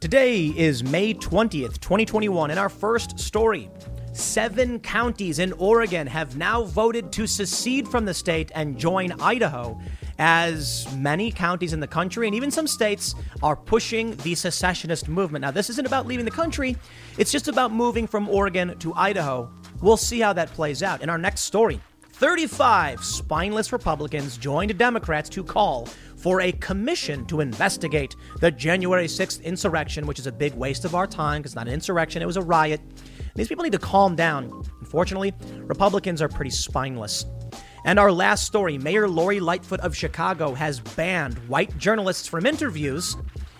Today is May 20th, 2021, and our first story. Seven counties in Oregon have now voted to secede from the state and join Idaho, as many counties in the country and even some states are pushing the secessionist movement. Now, this isn't about leaving the country, it's just about moving from Oregon to Idaho. We'll see how that plays out in our next story. 35 spineless Republicans joined Democrats to call for a commission to investigate the January 6th insurrection, which is a big waste of our time because it's not an insurrection, it was a riot. These people need to calm down. Unfortunately, Republicans are pretty spineless. And our last story Mayor Lori Lightfoot of Chicago has banned white journalists from interviews.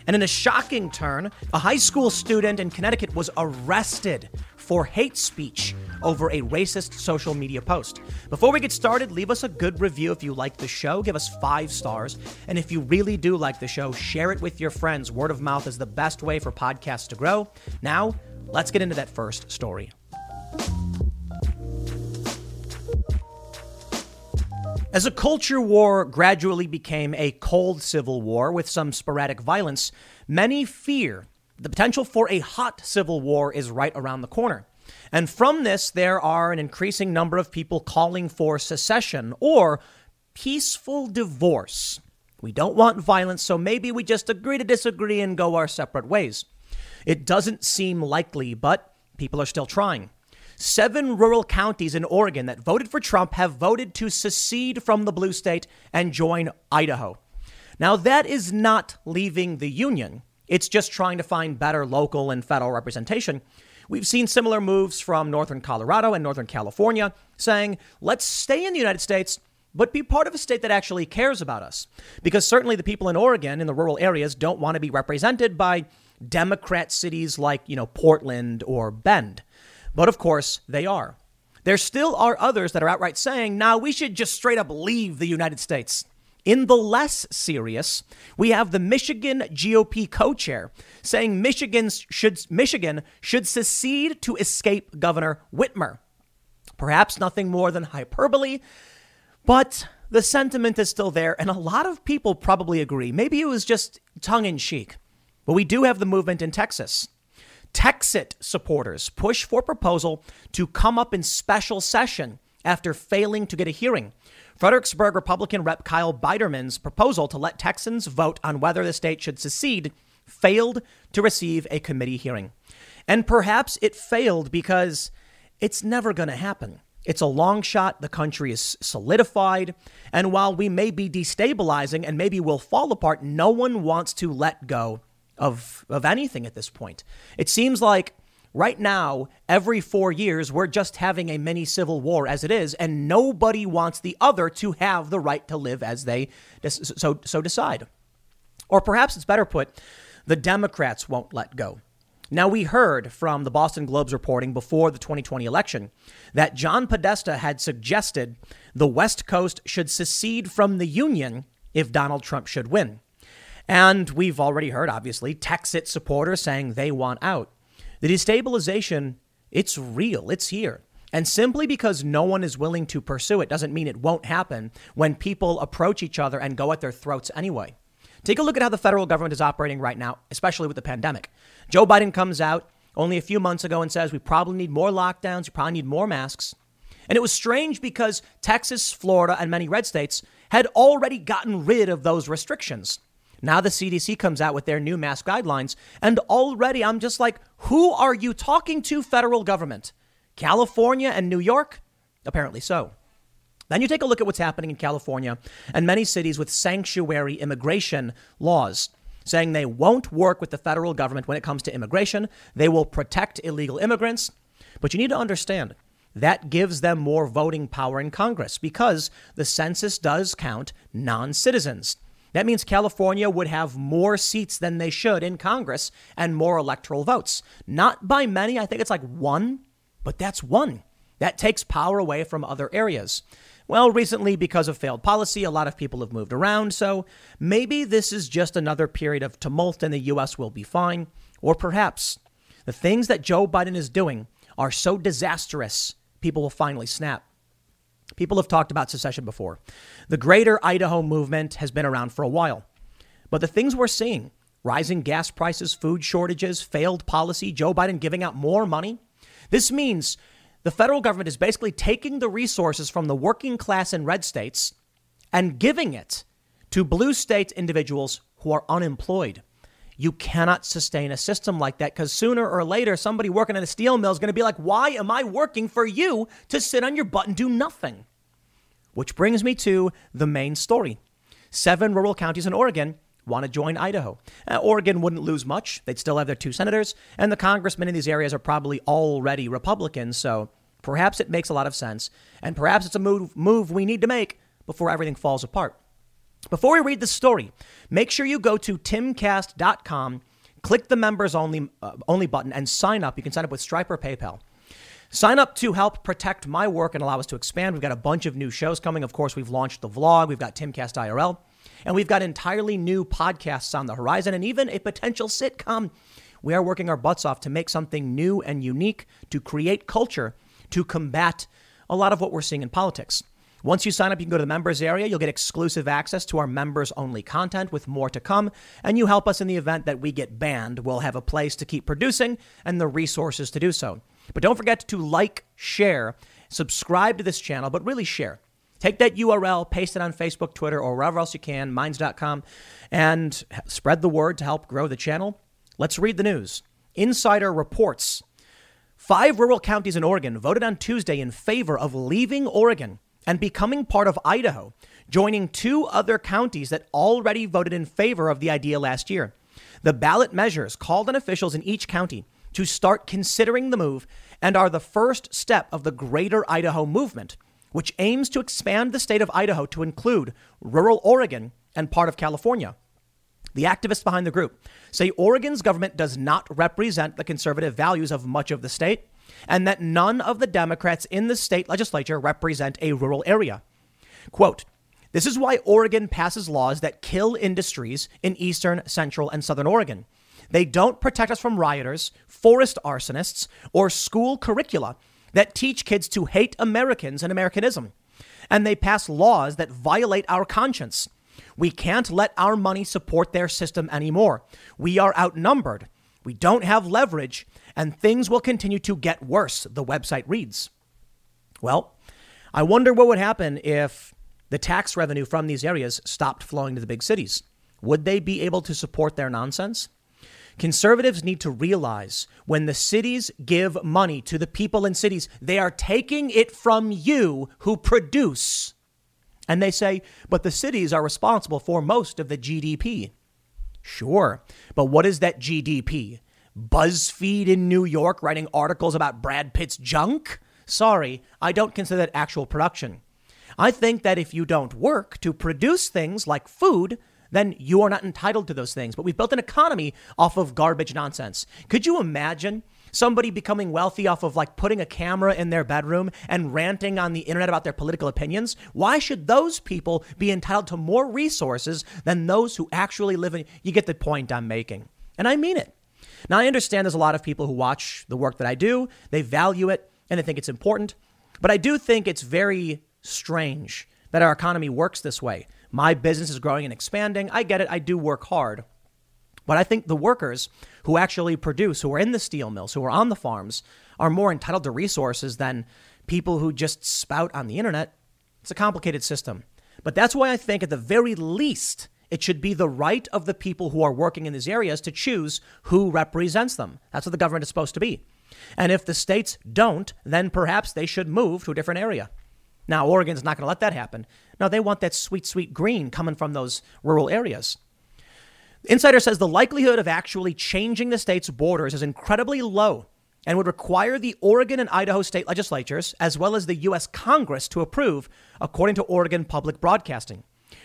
And in a shocking turn, a high school student in Connecticut was arrested for hate speech over a racist social media post. Before we get started, leave us a good review if you like the show. Give us five stars. And if you really do like the show, share it with your friends. Word of mouth is the best way for podcasts to grow. Now, let's get into that first story. As a culture war gradually became a cold civil war with some sporadic violence, many fear the potential for a hot civil war is right around the corner. And from this, there are an increasing number of people calling for secession or peaceful divorce. We don't want violence, so maybe we just agree to disagree and go our separate ways. It doesn't seem likely, but people are still trying. Seven rural counties in Oregon that voted for Trump have voted to secede from the blue state and join Idaho. Now, that is not leaving the Union. It's just trying to find better local and federal representation. We've seen similar moves from northern Colorado and northern California saying, let's stay in the United States, but be part of a state that actually cares about us. Because certainly the people in Oregon in the rural areas don't want to be represented by Democrat cities like, you know, Portland or Bend. But of course, they are. There still are others that are outright saying, now we should just straight up leave the United States. In the less serious, we have the Michigan GOP co-chair saying Michigan should, Michigan should secede to escape Governor Whitmer. Perhaps nothing more than hyperbole, but the sentiment is still there, and a lot of people probably agree. Maybe it was just tongue in cheek. But we do have the movement in Texas. Texit supporters push for proposal to come up in special session after failing to get a hearing. Fredericksburg Republican Rep Kyle Biedermann's proposal to let Texans vote on whether the state should secede failed to receive a committee hearing. And perhaps it failed because it's never going to happen. It's a long shot. The country is solidified. And while we may be destabilizing and maybe will fall apart, no one wants to let go of, of anything at this point. It seems like Right now, every four years, we're just having a mini civil war as it is, and nobody wants the other to have the right to live as they so, so decide. Or perhaps it's better put, the Democrats won't let go. Now, we heard from the Boston Globe's reporting before the 2020 election that John Podesta had suggested the West Coast should secede from the Union if Donald Trump should win. And we've already heard, obviously, Texit supporters saying they want out. The destabilization, it's real, it's here. And simply because no one is willing to pursue it doesn't mean it won't happen when people approach each other and go at their throats anyway. Take a look at how the federal government is operating right now, especially with the pandemic. Joe Biden comes out only a few months ago and says we probably need more lockdowns, we probably need more masks. And it was strange because Texas, Florida, and many red states had already gotten rid of those restrictions. Now the CDC comes out with their new mask guidelines, and already I'm just like, who are you talking to, federal government? California and New York? Apparently so. Then you take a look at what's happening in California and many cities with sanctuary immigration laws, saying they won't work with the federal government when it comes to immigration. They will protect illegal immigrants. But you need to understand that gives them more voting power in Congress because the census does count non citizens. That means California would have more seats than they should in Congress and more electoral votes. Not by many, I think it's like one, but that's one. That takes power away from other areas. Well, recently, because of failed policy, a lot of people have moved around, so maybe this is just another period of tumult and the U.S. will be fine. Or perhaps the things that Joe Biden is doing are so disastrous, people will finally snap. People have talked about secession before. The greater Idaho movement has been around for a while. But the things we're seeing rising gas prices, food shortages, failed policy, Joe Biden giving out more money. This means the federal government is basically taking the resources from the working class in red states and giving it to blue state individuals who are unemployed. You cannot sustain a system like that because sooner or later, somebody working in a steel mill is going to be like, Why am I working for you to sit on your butt and do nothing? Which brings me to the main story. Seven rural counties in Oregon want to join Idaho. Uh, Oregon wouldn't lose much. They'd still have their two senators, and the congressmen in these areas are probably already Republicans, so perhaps it makes a lot of sense. And perhaps it's a move, move we need to make before everything falls apart. Before we read the story, make sure you go to timcast.com, click the members only, uh, only button, and sign up. You can sign up with Stripe or PayPal. Sign up to help protect my work and allow us to expand. We've got a bunch of new shows coming. Of course, we've launched the vlog, we've got Timcast IRL, and we've got entirely new podcasts on the horizon and even a potential sitcom. We are working our butts off to make something new and unique, to create culture, to combat a lot of what we're seeing in politics. Once you sign up, you can go to the members area. You'll get exclusive access to our members only content with more to come. And you help us in the event that we get banned. We'll have a place to keep producing and the resources to do so. But don't forget to like, share, subscribe to this channel, but really share. Take that URL, paste it on Facebook, Twitter, or wherever else you can, minds.com, and spread the word to help grow the channel. Let's read the news. Insider reports five rural counties in Oregon voted on Tuesday in favor of leaving Oregon and becoming part of Idaho, joining two other counties that already voted in favor of the idea last year. The ballot measures called on officials in each county to start considering the move and are the first step of the Greater Idaho movement, which aims to expand the state of Idaho to include rural Oregon and part of California. The activists behind the group say Oregon's government does not represent the conservative values of much of the state and that none of the Democrats in the state legislature represent a rural area. Quote, this is why Oregon passes laws that kill industries in eastern, central, and southern Oregon. They don't protect us from rioters, forest arsonists, or school curricula that teach kids to hate Americans and Americanism. And they pass laws that violate our conscience. We can't let our money support their system anymore. We are outnumbered. We don't have leverage, and things will continue to get worse, the website reads. Well, I wonder what would happen if the tax revenue from these areas stopped flowing to the big cities. Would they be able to support their nonsense? Conservatives need to realize when the cities give money to the people in cities, they are taking it from you who produce. And they say, but the cities are responsible for most of the GDP. Sure, but what is that GDP? BuzzFeed in New York writing articles about Brad Pitt's junk? Sorry, I don't consider that actual production. I think that if you don't work to produce things like food, then you are not entitled to those things. But we've built an economy off of garbage nonsense. Could you imagine somebody becoming wealthy off of like putting a camera in their bedroom and ranting on the internet about their political opinions? Why should those people be entitled to more resources than those who actually live in? You get the point I'm making. And I mean it. Now, I understand there's a lot of people who watch the work that I do, they value it, and they think it's important. But I do think it's very strange that our economy works this way. My business is growing and expanding. I get it. I do work hard. But I think the workers who actually produce, who are in the steel mills, who are on the farms, are more entitled to resources than people who just spout on the internet. It's a complicated system. But that's why I think, at the very least, it should be the right of the people who are working in these areas to choose who represents them. That's what the government is supposed to be. And if the states don't, then perhaps they should move to a different area. Now, Oregon's not going to let that happen. No, they want that sweet, sweet green coming from those rural areas. Insider says the likelihood of actually changing the state's borders is incredibly low and would require the Oregon and Idaho state legislatures, as well as the U.S. Congress, to approve, according to Oregon Public Broadcasting.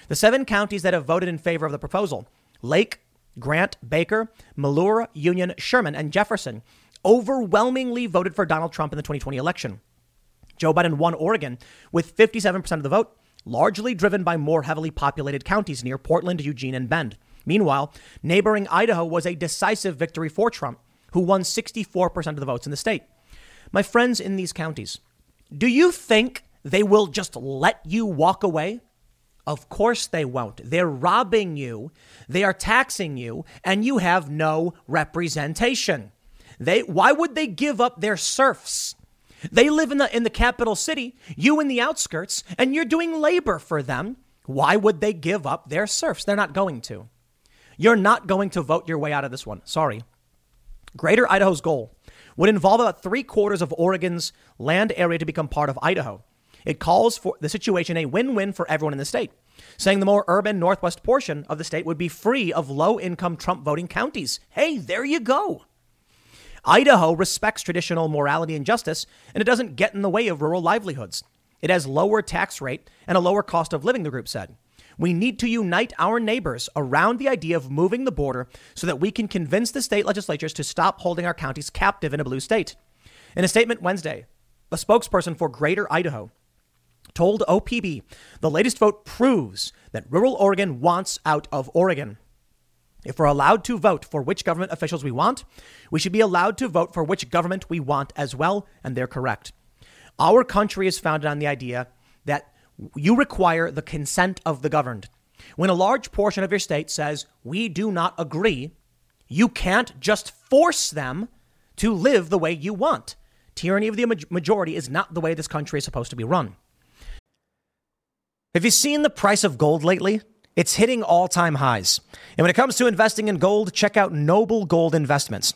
The seven counties that have voted in favor of the proposal Lake, Grant, Baker, Malheur, Union, Sherman, and Jefferson overwhelmingly voted for Donald Trump in the 2020 election. Joe Biden won Oregon with 57% of the vote, largely driven by more heavily populated counties near Portland, Eugene, and Bend. Meanwhile, neighboring Idaho was a decisive victory for Trump, who won 64% of the votes in the state. My friends in these counties, do you think they will just let you walk away? Of course they won't. They're robbing you, they are taxing you, and you have no representation. They why would they give up their serfs? They live in the in the capital city, you in the outskirts, and you're doing labor for them. Why would they give up their serfs? They're not going to. You're not going to vote your way out of this one. Sorry. Greater Idaho's goal would involve about three quarters of Oregon's land area to become part of Idaho. It calls for the situation a win win for everyone in the state, saying the more urban northwest portion of the state would be free of low income Trump voting counties. Hey, there you go. Idaho respects traditional morality and justice, and it doesn't get in the way of rural livelihoods. It has lower tax rate and a lower cost of living, the group said. We need to unite our neighbors around the idea of moving the border so that we can convince the state legislatures to stop holding our counties captive in a blue state. In a statement Wednesday, a spokesperson for Greater Idaho told OPB the latest vote proves that rural Oregon wants out of Oregon. If we're allowed to vote for which government officials we want, we should be allowed to vote for which government we want as well, and they're correct. Our country is founded on the idea you require the consent of the governed. When a large portion of your state says, we do not agree, you can't just force them to live the way you want. Tyranny of the majority is not the way this country is supposed to be run. Have you seen the price of gold lately? It's hitting all time highs. And when it comes to investing in gold, check out Noble Gold Investments.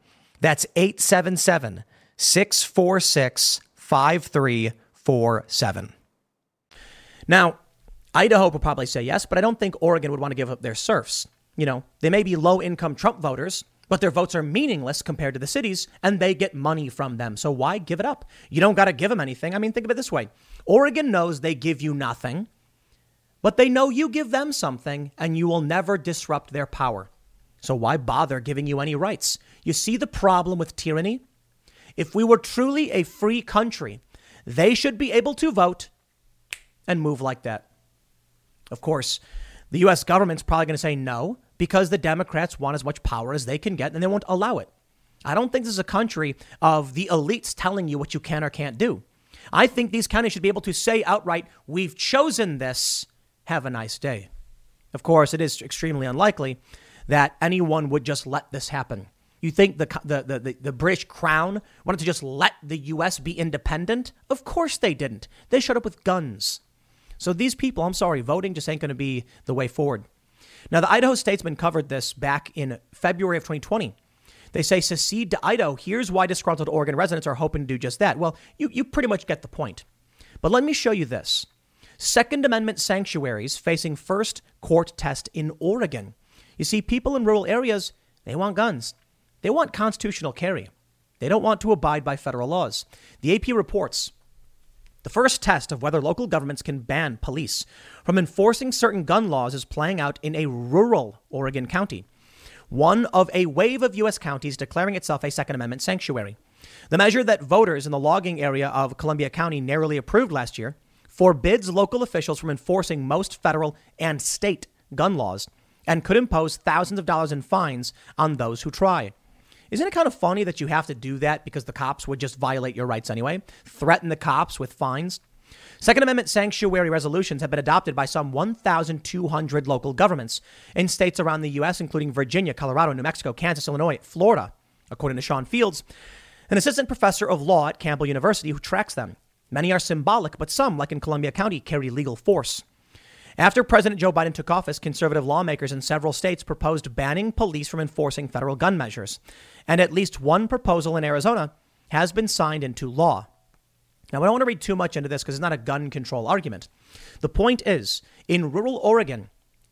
that's 877 646 5347. Now, Idaho would probably say yes, but I don't think Oregon would want to give up their serfs. You know, they may be low income Trump voters, but their votes are meaningless compared to the cities and they get money from them. So why give it up? You don't got to give them anything. I mean, think of it this way Oregon knows they give you nothing, but they know you give them something and you will never disrupt their power. So why bother giving you any rights? You see the problem with tyranny? If we were truly a free country, they should be able to vote and move like that. Of course, the US government's probably going to say no because the Democrats want as much power as they can get and they won't allow it. I don't think this is a country of the elites telling you what you can or can't do. I think these counties should be able to say outright, we've chosen this. Have a nice day. Of course, it is extremely unlikely that anyone would just let this happen. You think the, the, the, the, British crown wanted to just let the U.S. be independent? Of course they didn't. They showed up with guns. So these people, I'm sorry, voting just ain't going to be the way forward. Now, the Idaho Statesman covered this back in February of 2020. They say secede to Idaho. Here's why disgruntled Oregon residents are hoping to do just that. Well, you, you pretty much get the point. But let me show you this. Second Amendment sanctuaries facing first court test in Oregon. You see, people in rural areas, they want guns. They want constitutional carry. They don't want to abide by federal laws. The AP reports the first test of whether local governments can ban police from enforcing certain gun laws is playing out in a rural Oregon county, one of a wave of U.S. counties declaring itself a Second Amendment sanctuary. The measure that voters in the logging area of Columbia County narrowly approved last year forbids local officials from enforcing most federal and state gun laws and could impose thousands of dollars in fines on those who try. Isn't it kind of funny that you have to do that because the cops would just violate your rights anyway? Threaten the cops with fines? Second Amendment sanctuary resolutions have been adopted by some 1,200 local governments in states around the U.S., including Virginia, Colorado, New Mexico, Kansas, Illinois, Florida, according to Shawn Fields, an assistant professor of law at Campbell University who tracks them. Many are symbolic, but some, like in Columbia County, carry legal force. After President Joe Biden took office, conservative lawmakers in several states proposed banning police from enforcing federal gun measures. And at least one proposal in Arizona has been signed into law. Now, I don't want to read too much into this because it's not a gun control argument. The point is, in rural Oregon,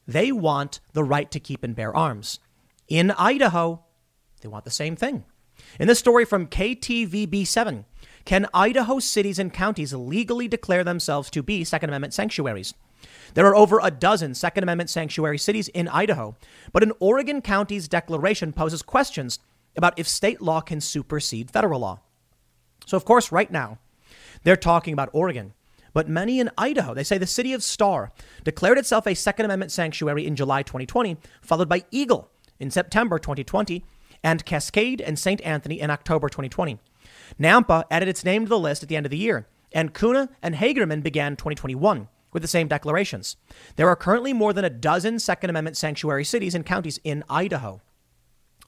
they want the right to keep and bear arms. In Idaho, they want the same thing. In this story from KTVB7, can Idaho cities and counties legally declare themselves to be Second Amendment sanctuaries? There are over a dozen Second Amendment sanctuary cities in Idaho, but an Oregon county's declaration poses questions about if state law can supersede federal law. So, of course, right now, they're talking about Oregon, but many in Idaho, they say the city of Star declared itself a Second Amendment sanctuary in July 2020, followed by Eagle in September 2020, and Cascade and St. Anthony in October 2020. Nampa added its name to the list at the end of the year, and Kuna and Hagerman began 2021 with the same declarations. There are currently more than a dozen Second Amendment sanctuary cities and counties in Idaho.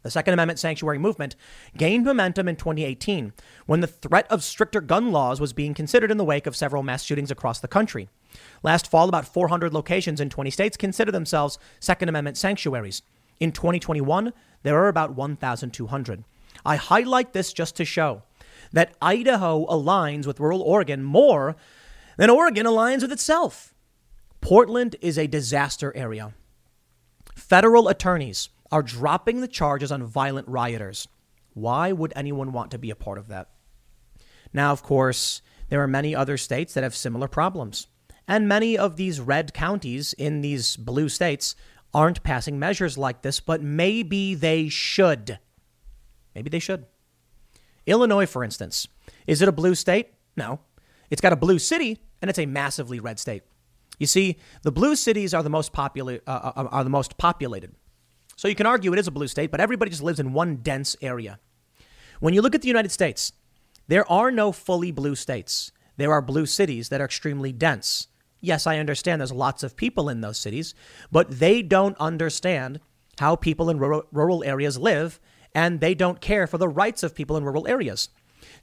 The Second Amendment sanctuary movement gained momentum in 2018 when the threat of stricter gun laws was being considered in the wake of several mass shootings across the country. Last fall, about 400 locations in 20 states considered themselves Second Amendment sanctuaries. In 2021, there are about 1,200. I highlight this just to show that Idaho aligns with rural Oregon more than Oregon aligns with itself. Portland is a disaster area. Federal attorneys are dropping the charges on violent rioters. Why would anyone want to be a part of that? Now, of course, there are many other states that have similar problems. And many of these red counties in these blue states aren't passing measures like this, but maybe they should. Maybe they should. Illinois, for instance, is it a blue state? No. It's got a blue city, and it's a massively red state. You see, the blue cities are the most popula- uh, uh are the most populated. So you can argue it is a blue state, but everybody just lives in one dense area. When you look at the United States, there are no fully blue states. There are blue cities that are extremely dense. Yes, I understand there's lots of people in those cities, but they don't understand how people in rural, rural areas live, and they don't care for the rights of people in rural areas.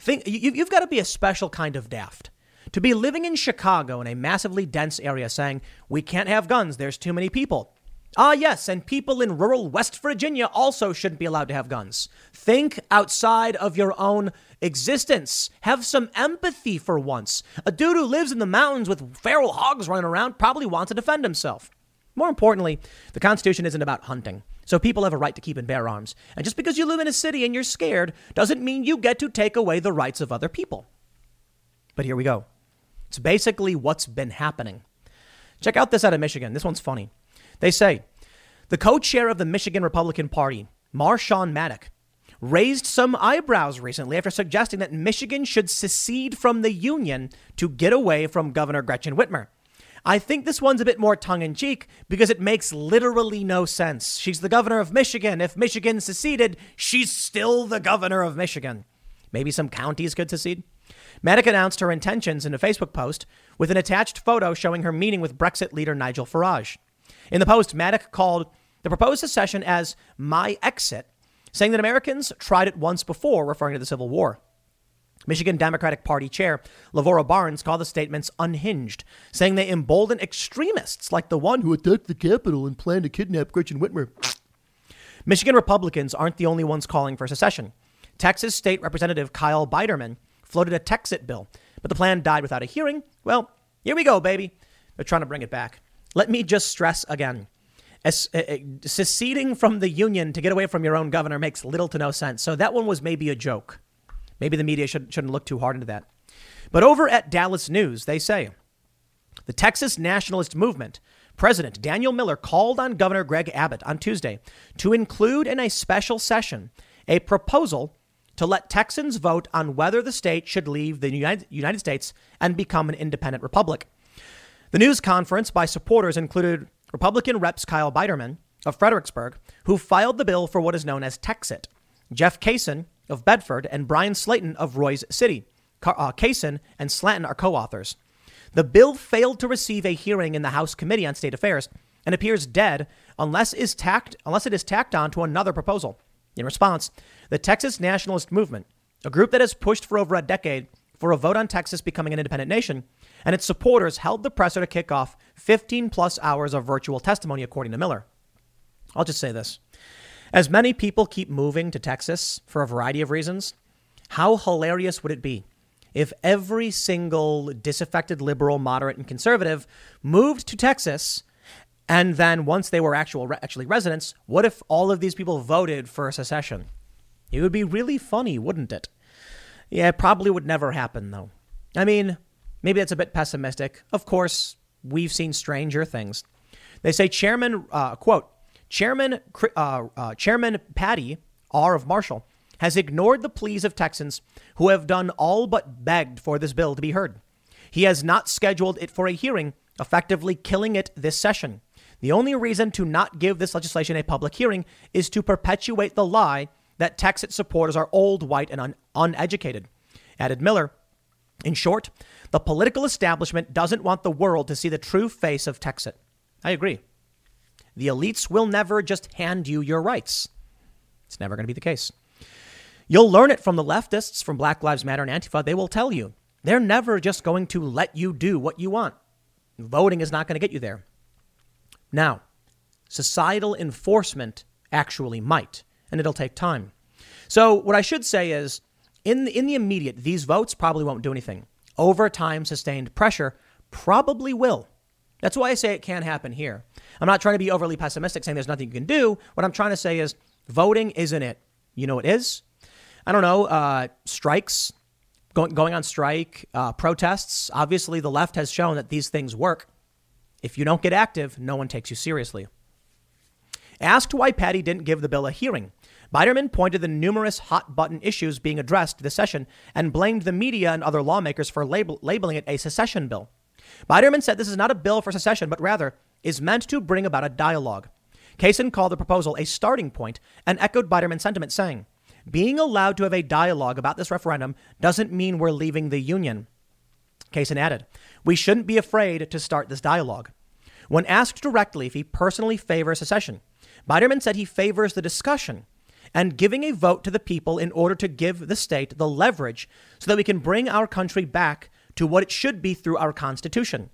Think, you, you've got to be a special kind of daft to be living in Chicago in a massively dense area saying, we can't have guns, there's too many people. Ah, yes, and people in rural West Virginia also shouldn't be allowed to have guns. Think outside of your own existence. Have some empathy for once. A dude who lives in the mountains with feral hogs running around probably wants to defend himself. More importantly, the Constitution isn't about hunting. So people have a right to keep and bear arms. And just because you live in a city and you're scared doesn't mean you get to take away the rights of other people. But here we go. It's basically what's been happening. Check out this out of Michigan. This one's funny. They say the co chair of the Michigan Republican Party, Meshawn Maddock, raised some eyebrows recently after suggesting that Michigan should secede from the Union to get away from Governor Gretchen Whitmer. I think this one's a bit more tongue in cheek because it makes literally no sense. She's the governor of Michigan. If Michigan seceded, she's still the governor of Michigan. Maybe some counties could secede? Maddock announced her intentions in a Facebook post with an attached photo showing her meeting with Brexit leader Nigel Farage. In the post, Maddock called the proposed secession as my exit, saying that Americans tried it once before, referring to the Civil War. Michigan Democratic Party Chair Lavora Barnes called the statements unhinged, saying they embolden extremists like the one who attacked the Capitol and planned to kidnap Gretchen Whitmer. Michigan Republicans aren't the only ones calling for secession. Texas State Representative Kyle Biedermann floated a Texit bill, but the plan died without a hearing. Well, here we go, baby. They're trying to bring it back. Let me just stress again. As, uh, uh, seceding from the union to get away from your own governor makes little to no sense. So that one was maybe a joke. Maybe the media should, shouldn't look too hard into that. But over at Dallas News, they say the Texas Nationalist Movement President Daniel Miller called on Governor Greg Abbott on Tuesday to include in a special session a proposal to let Texans vote on whether the state should leave the United, States and become an independent republic. The news conference by supporters included Republican Reps Kyle Biedermann of Fredericksburg, who filed the bill for what is known as Texit, Jeff Cason of Bedford, and Bryan Slaton of Royse City. Uh, Cason and Slaton are co authors. The bill failed to receive a hearing in the House Committee on State Affairs and appears dead unless, is tacked, unless it is tacked on to another proposal. In response, the Texas Nationalist Movement, a group that has pushed for over a decade for a vote on Texas becoming an independent nation, and its supporters held the presser to kick off 15 plus hours of virtual testimony, according to Miller. I'll just say this. As many people keep moving to Texas for a variety of reasons, how hilarious would it be if every single disaffected liberal, moderate, and conservative moved to Texas? And then once they were actual, actually residents, what if all of these people voted for secession? It would be really funny, wouldn't it? Yeah, it probably would never happen, though. I mean, maybe that's a bit pessimistic. Of course, we've seen stranger things. They say Chairman, uh, quote, Chairman, uh, uh, Chairman Paddie R. of Marshall has ignored the pleas of Texans who have done all but begged for this bill to be heard. He has not scheduled it for a hearing, effectively killing it this session. The only reason to not give this legislation a public hearing is to perpetuate the lie that Texas supporters are old, white, and un- uneducated. Added Miller. In short, the political establishment doesn't want the world to see the true face of Texas. I agree. The elites will never just hand you your rights. It's never going to be the case. You'll learn it from the leftists, from Black Lives Matter and Antifa. They will tell you they're never just going to let you do what you want. Voting is not going to get you there. Now, societal enforcement actually might, and it'll take time. So, what I should say is in the, in the immediate, these votes probably won't do anything. Over time, sustained pressure probably will. That's why I say it can happen here. I'm not trying to be overly pessimistic saying there's nothing you can do. What I'm trying to say is voting isn't it. You know, it is. I don't know, uh, strikes, going, going on strike, uh, protests. Obviously, the left has shown that these things work. If you don't get active, no one takes you seriously. Asked why Paddie didn't give the bill a hearing, Biedermann pointed to the numerous hot button issues being addressed this session and blamed the media and other lawmakers for label, labeling it a secession bill. Biedermann said this is not a bill for secession, but rather is meant to bring about a dialogue. Cason called the proposal a starting point and echoed Biedermann's sentiment, saying, Being allowed to have a dialogue about this referendum doesn't mean we're leaving the Union. Cason added, We shouldn't be afraid to start this dialogue. When asked directly if he personally favors secession, Biedermann said he favors the discussion and giving a vote to the people in order to give the state the leverage so that we can bring our country back to what it should be through our Constitution.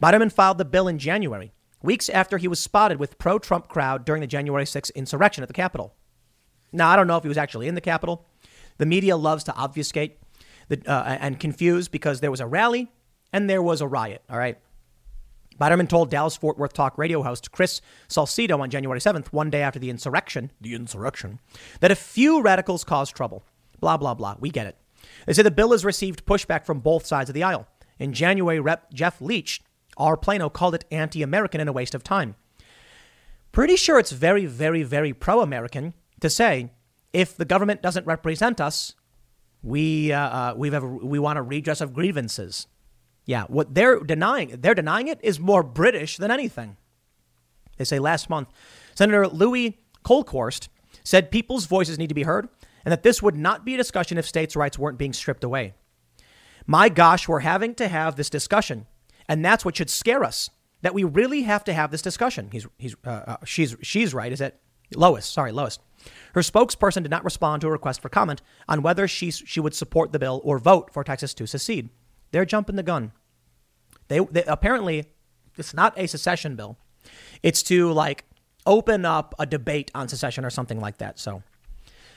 Biedermann filed the bill in January, weeks after he was spotted with pro Trump crowd during the January 6th insurrection at the Capitol. Now, I don't know if he was actually in the Capitol. The media loves to obfuscate the, uh, and confuse because there was a rally and there was a riot, all right? Biedermann told Dallas Fort Worth talk radio host Chris Salcedo on January 7th, one day after the insurrection, the insurrection, that a few radicals caused trouble. Blah, blah, blah. We get it. They say the bill has received pushback from both sides of the aisle. In January, Rep. Jeff Leach, our Plano, called it anti American and a waste of time. Pretty sure it's very, very, very pro American to say if the government doesn't represent us, we, uh, uh, we've ever, we want a redress of grievances. Yeah, what they're denying, they're denying it is more British than anything. They say last month, Senator Louis Kolkhorst said people's voices need to be heard and that this would not be a discussion if states' rights weren't being stripped away. My gosh, we're having to have this discussion. And that's what should scare us that we really have to have this discussion. He's, he's, uh, uh, she's, she's right, is it? Lois, sorry, Lois. Her spokesperson did not respond to a request for comment on whether she, she would support the bill or vote for Texas to secede. They're jumping the gun. They, they apparently it's not a secession bill. It's to like open up a debate on secession or something like that. So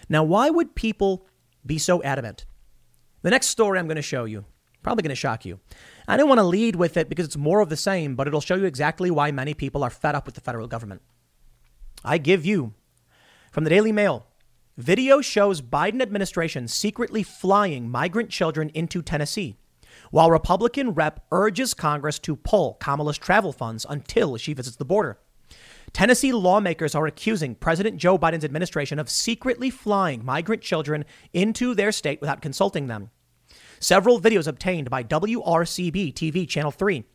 now why would people be so adamant? The next story I'm going to show you probably going to shock you. I don't want to lead with it because it's more of the same, but it'll show you exactly why many people are fed up with the federal government. I give you from the Daily Mail Video shows Biden administration secretly flying migrant children into Tennessee while Republican rep urges Congress to pull Kamala's travel funds until she visits the border. Tennessee lawmakers are accusing President Joe Biden's administration of secretly flying migrant children into their state without consulting them. Several videos obtained by WRCB TV Channel 3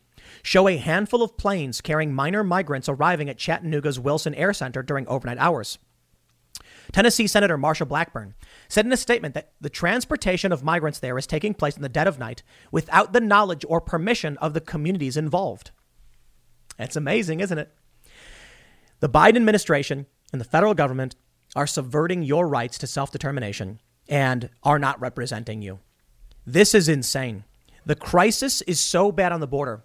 show a handful of planes carrying minor migrants arriving at Chattanooga's Wilson Air Center during overnight hours. Tennessee Senator Marsha Blackburn said in a statement that the transportation of migrants there is taking place in the dead of night without the knowledge or permission of the communities involved. It's amazing, isn't it? The Biden administration and the federal government are subverting your rights to self determination and are not representing you. This is insane. The crisis is so bad on the border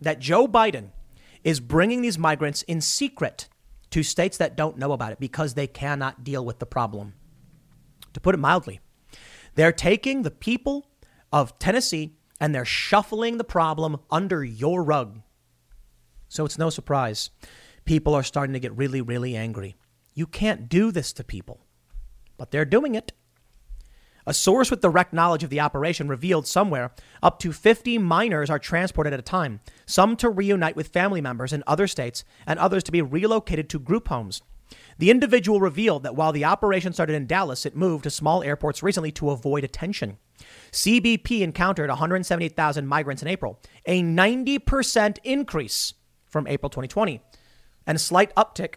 that Joe Biden is bringing these migrants in secret to states that don't know about it because they cannot deal with the problem. To put it mildly, they're taking the people of Tennessee and they're shuffling the problem under your rug. So it's no surprise. People are starting to get really, really angry. You can't do this to people, but they're doing it. A source with direct knowledge of the operation revealed somewhere up to 50 minors are transported at a time, some to reunite with family members in other states and others to be relocated to group homes. The individual revealed that while the operation started in Dallas, it moved to small airports recently to avoid attention. CBP encountered 178,000 migrants in April, a 90% increase from April 2020, and a slight uptick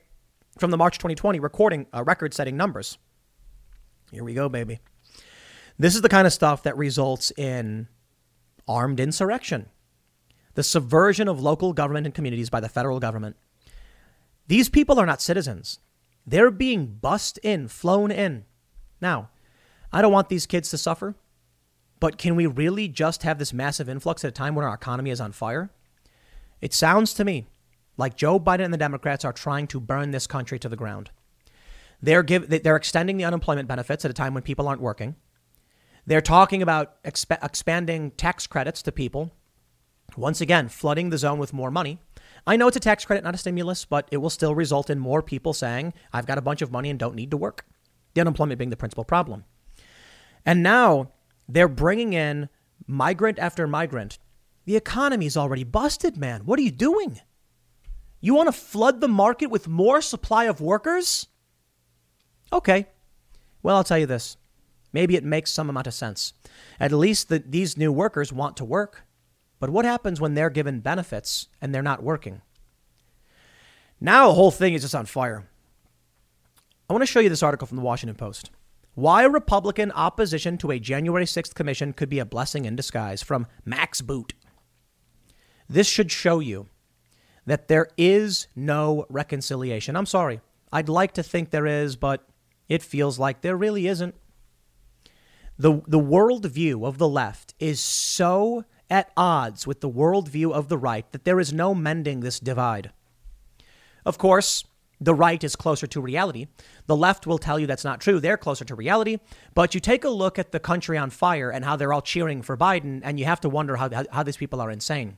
from the March 2020 recording uh, record setting numbers. Here we go, baby. This is the kind of stuff that results in armed insurrection, the subversion of local government and communities by the federal government. These people are not citizens. They're being bussed in, flown in. Now, I don't want these kids to suffer, but can we really just have this massive influx at a time when our economy is on fire? It sounds to me like Joe Biden and the Democrats are trying to burn this country to the ground. They're, give, they're extending the unemployment benefits at a time when people aren't working. They're talking about exp- expanding tax credits to people. Once again, flooding the zone with more money. I know it's a tax credit, not a stimulus, but it will still result in more people saying, I've got a bunch of money and don't need to work. The unemployment being the principal problem. And now they're bringing in migrant after migrant. The economy's already busted, man. What are you doing? You want to flood the market with more supply of workers? Okay. Well, I'll tell you this Maybe it makes some amount of sense. At least the, these new workers want to work. But what happens when they're given benefits and they're not working? Now the whole thing is just on fire. I want to show you this article from the Washington Post. Why Republican opposition to a January 6th commission could be a blessing in disguise from Max Boot. This should show you that there is no reconciliation. I'm sorry. I'd like to think there is, but it feels like there really isn't. The, the worldview of the left is so at odds with the worldview of the right that there is no mending this divide. Of course, the right is closer to reality. The left will tell you that's not true. They're closer to reality. But you take a look at the country on fire and how they're all cheering for Biden, and you have to wonder how, how, how these people are insane.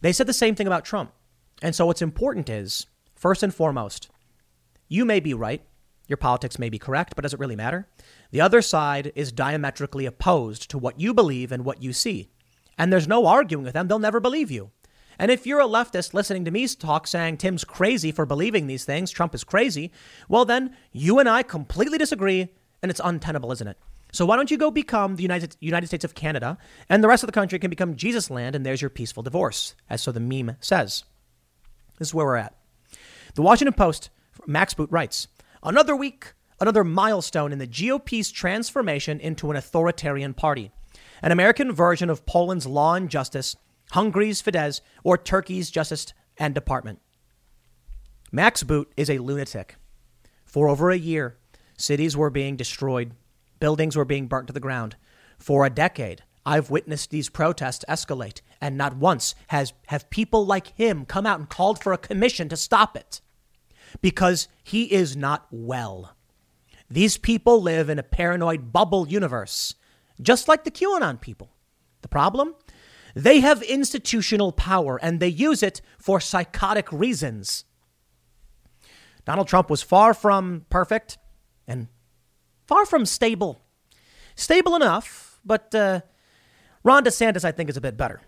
They said the same thing about Trump. And so what's important is First and foremost, you may be right. Your politics may be correct, but does it really matter? The other side is diametrically opposed to what you believe and what you see. And there's no arguing with them. They'll never believe you. And if you're a leftist listening to me talk saying Tim's crazy for believing these things, Trump is crazy, well, then you and I completely disagree, and it's untenable, isn't it? So why don't you go become the United, United States of Canada, and the rest of the country can become Jesus land, and there's your peaceful divorce, as so the meme says. This is where we're at. The Washington Post, Max Boot writes Another week, another milestone in the GOP's transformation into an authoritarian party, an American version of Poland's Law and Justice, Hungary's Fidesz, or Turkey's Justice and Department. Max Boot is a lunatic. For over a year, cities were being destroyed, buildings were being burnt to the ground. For a decade, I've witnessed these protests escalate, and not once has have people like him come out and called for a commission to stop it. Because he is not well. These people live in a paranoid bubble universe, just like the QAnon people. The problem? They have institutional power and they use it for psychotic reasons. Donald Trump was far from perfect and far from stable. Stable enough, but uh, Ron DeSantis, I think, is a bit better.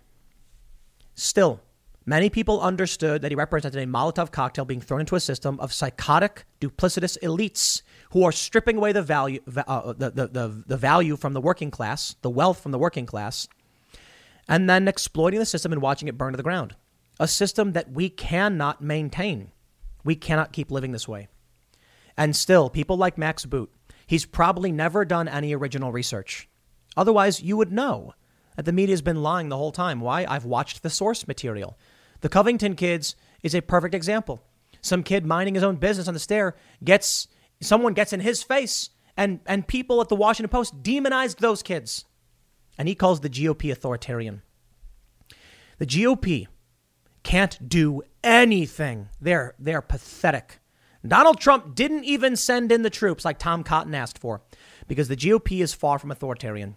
Still, many people understood that he represented a Molotov cocktail being thrown into a system of psychotic, duplicitous elites who are stripping away the value, uh, the, the, the, the value from the working class, the wealth from the working class, and then exploiting the system and watching it burn to the ground. A system that we cannot maintain. We cannot keep living this way. And still, people like Max Boot, he's probably never done any original research. Otherwise, you would know that the media's been lying the whole time. Why? I've watched the source material. The Covington kids is a perfect example. Some kid minding his own business on the stair gets someone gets in his face and and people at the Washington Post demonized those kids. And he calls the GOP authoritarian. The GOP can't do anything. They're they're pathetic. Donald Trump didn't even send in the troops like Tom Cotton asked for because the GOP is far from authoritarian.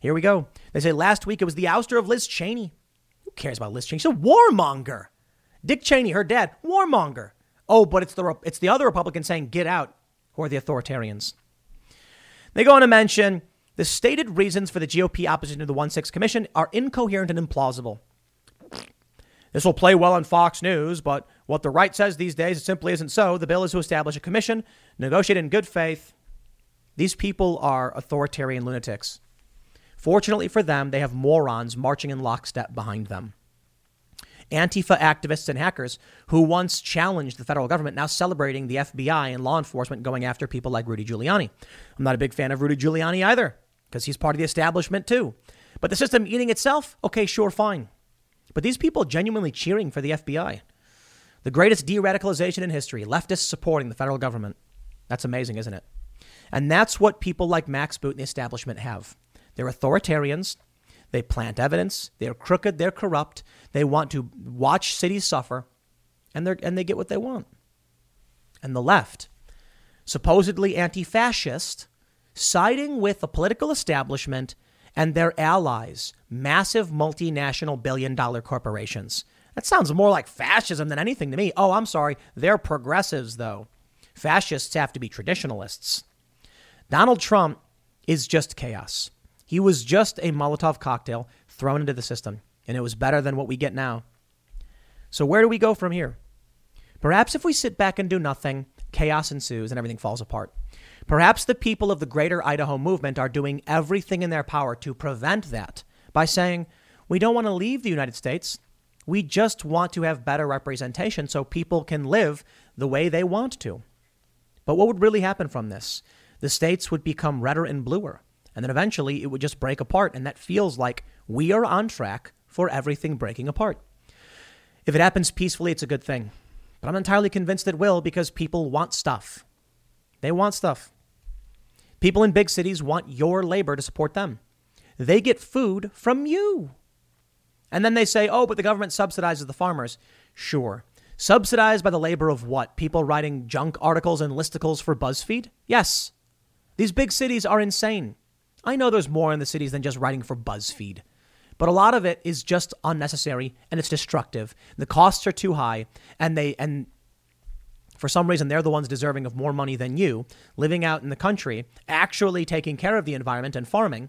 Here we go. They say last week it was the ouster of Liz Cheney. Who cares about Liz Cheney? She's a warmonger. Dick Cheney, her dad, warmonger. Oh, but it's the it's the other Republicans saying get out, who are the authoritarians. They go on to mention the stated reasons for the GOP opposition to the 1 6 Commission are incoherent and implausible. This will play well on Fox News, but what the right says these days, it simply isn't so. The bill is to establish a commission, negotiate in good faith. These people are authoritarian lunatics. Fortunately for them, they have morons marching in lockstep behind them. Antifa activists and hackers who once challenged the federal government now celebrating the FBI and law enforcement going after people like Rudy Giuliani. I'm not a big fan of Rudy Giuliani either, because he's part of the establishment too. But the system eating itself, okay, sure, fine. But these people genuinely cheering for the FBI. The greatest de radicalization in history, leftists supporting the federal government. That's amazing, isn't it? And that's what people like Max Boot and the establishment have. They're authoritarians. They plant evidence. They're crooked. They're corrupt. They want to watch cities suffer, and, they and they get what they want. And the left, supposedly anti fascist, siding with the political establishment and their allies, massive multinational billion dollar corporations. That sounds more like fascism than anything to me. Oh, I'm sorry. They're progressives, though. Fascists have to be traditionalists. Donald Trump is just chaos. He was just a Molotov cocktail thrown into the system, and it was better than what we get now. So, where do we go from here? Perhaps if we sit back and do nothing, chaos ensues and everything falls apart. Perhaps the people of the greater Idaho movement are doing everything in their power to prevent that by saying, we don't want to leave the United States. We just want to have better representation so people can live the way they want to. But what would really happen from this? The states would become redder and bluer. And then eventually it would just break apart. And that feels like we are on track for everything breaking apart. If it happens peacefully, it's a good thing. But I'm entirely convinced it will because people want stuff. They want stuff. People in big cities want your labor to support them. They get food from you. And then they say, oh, but the government subsidizes the farmers. Sure. Subsidized by the labor of what? People writing junk articles and listicles for BuzzFeed? Yes. These big cities are insane. I know there's more in the cities than just writing for BuzzFeed, but a lot of it is just unnecessary and it's destructive. The costs are too high, and they and for some reason they're the ones deserving of more money than you, living out in the country, actually taking care of the environment and farming.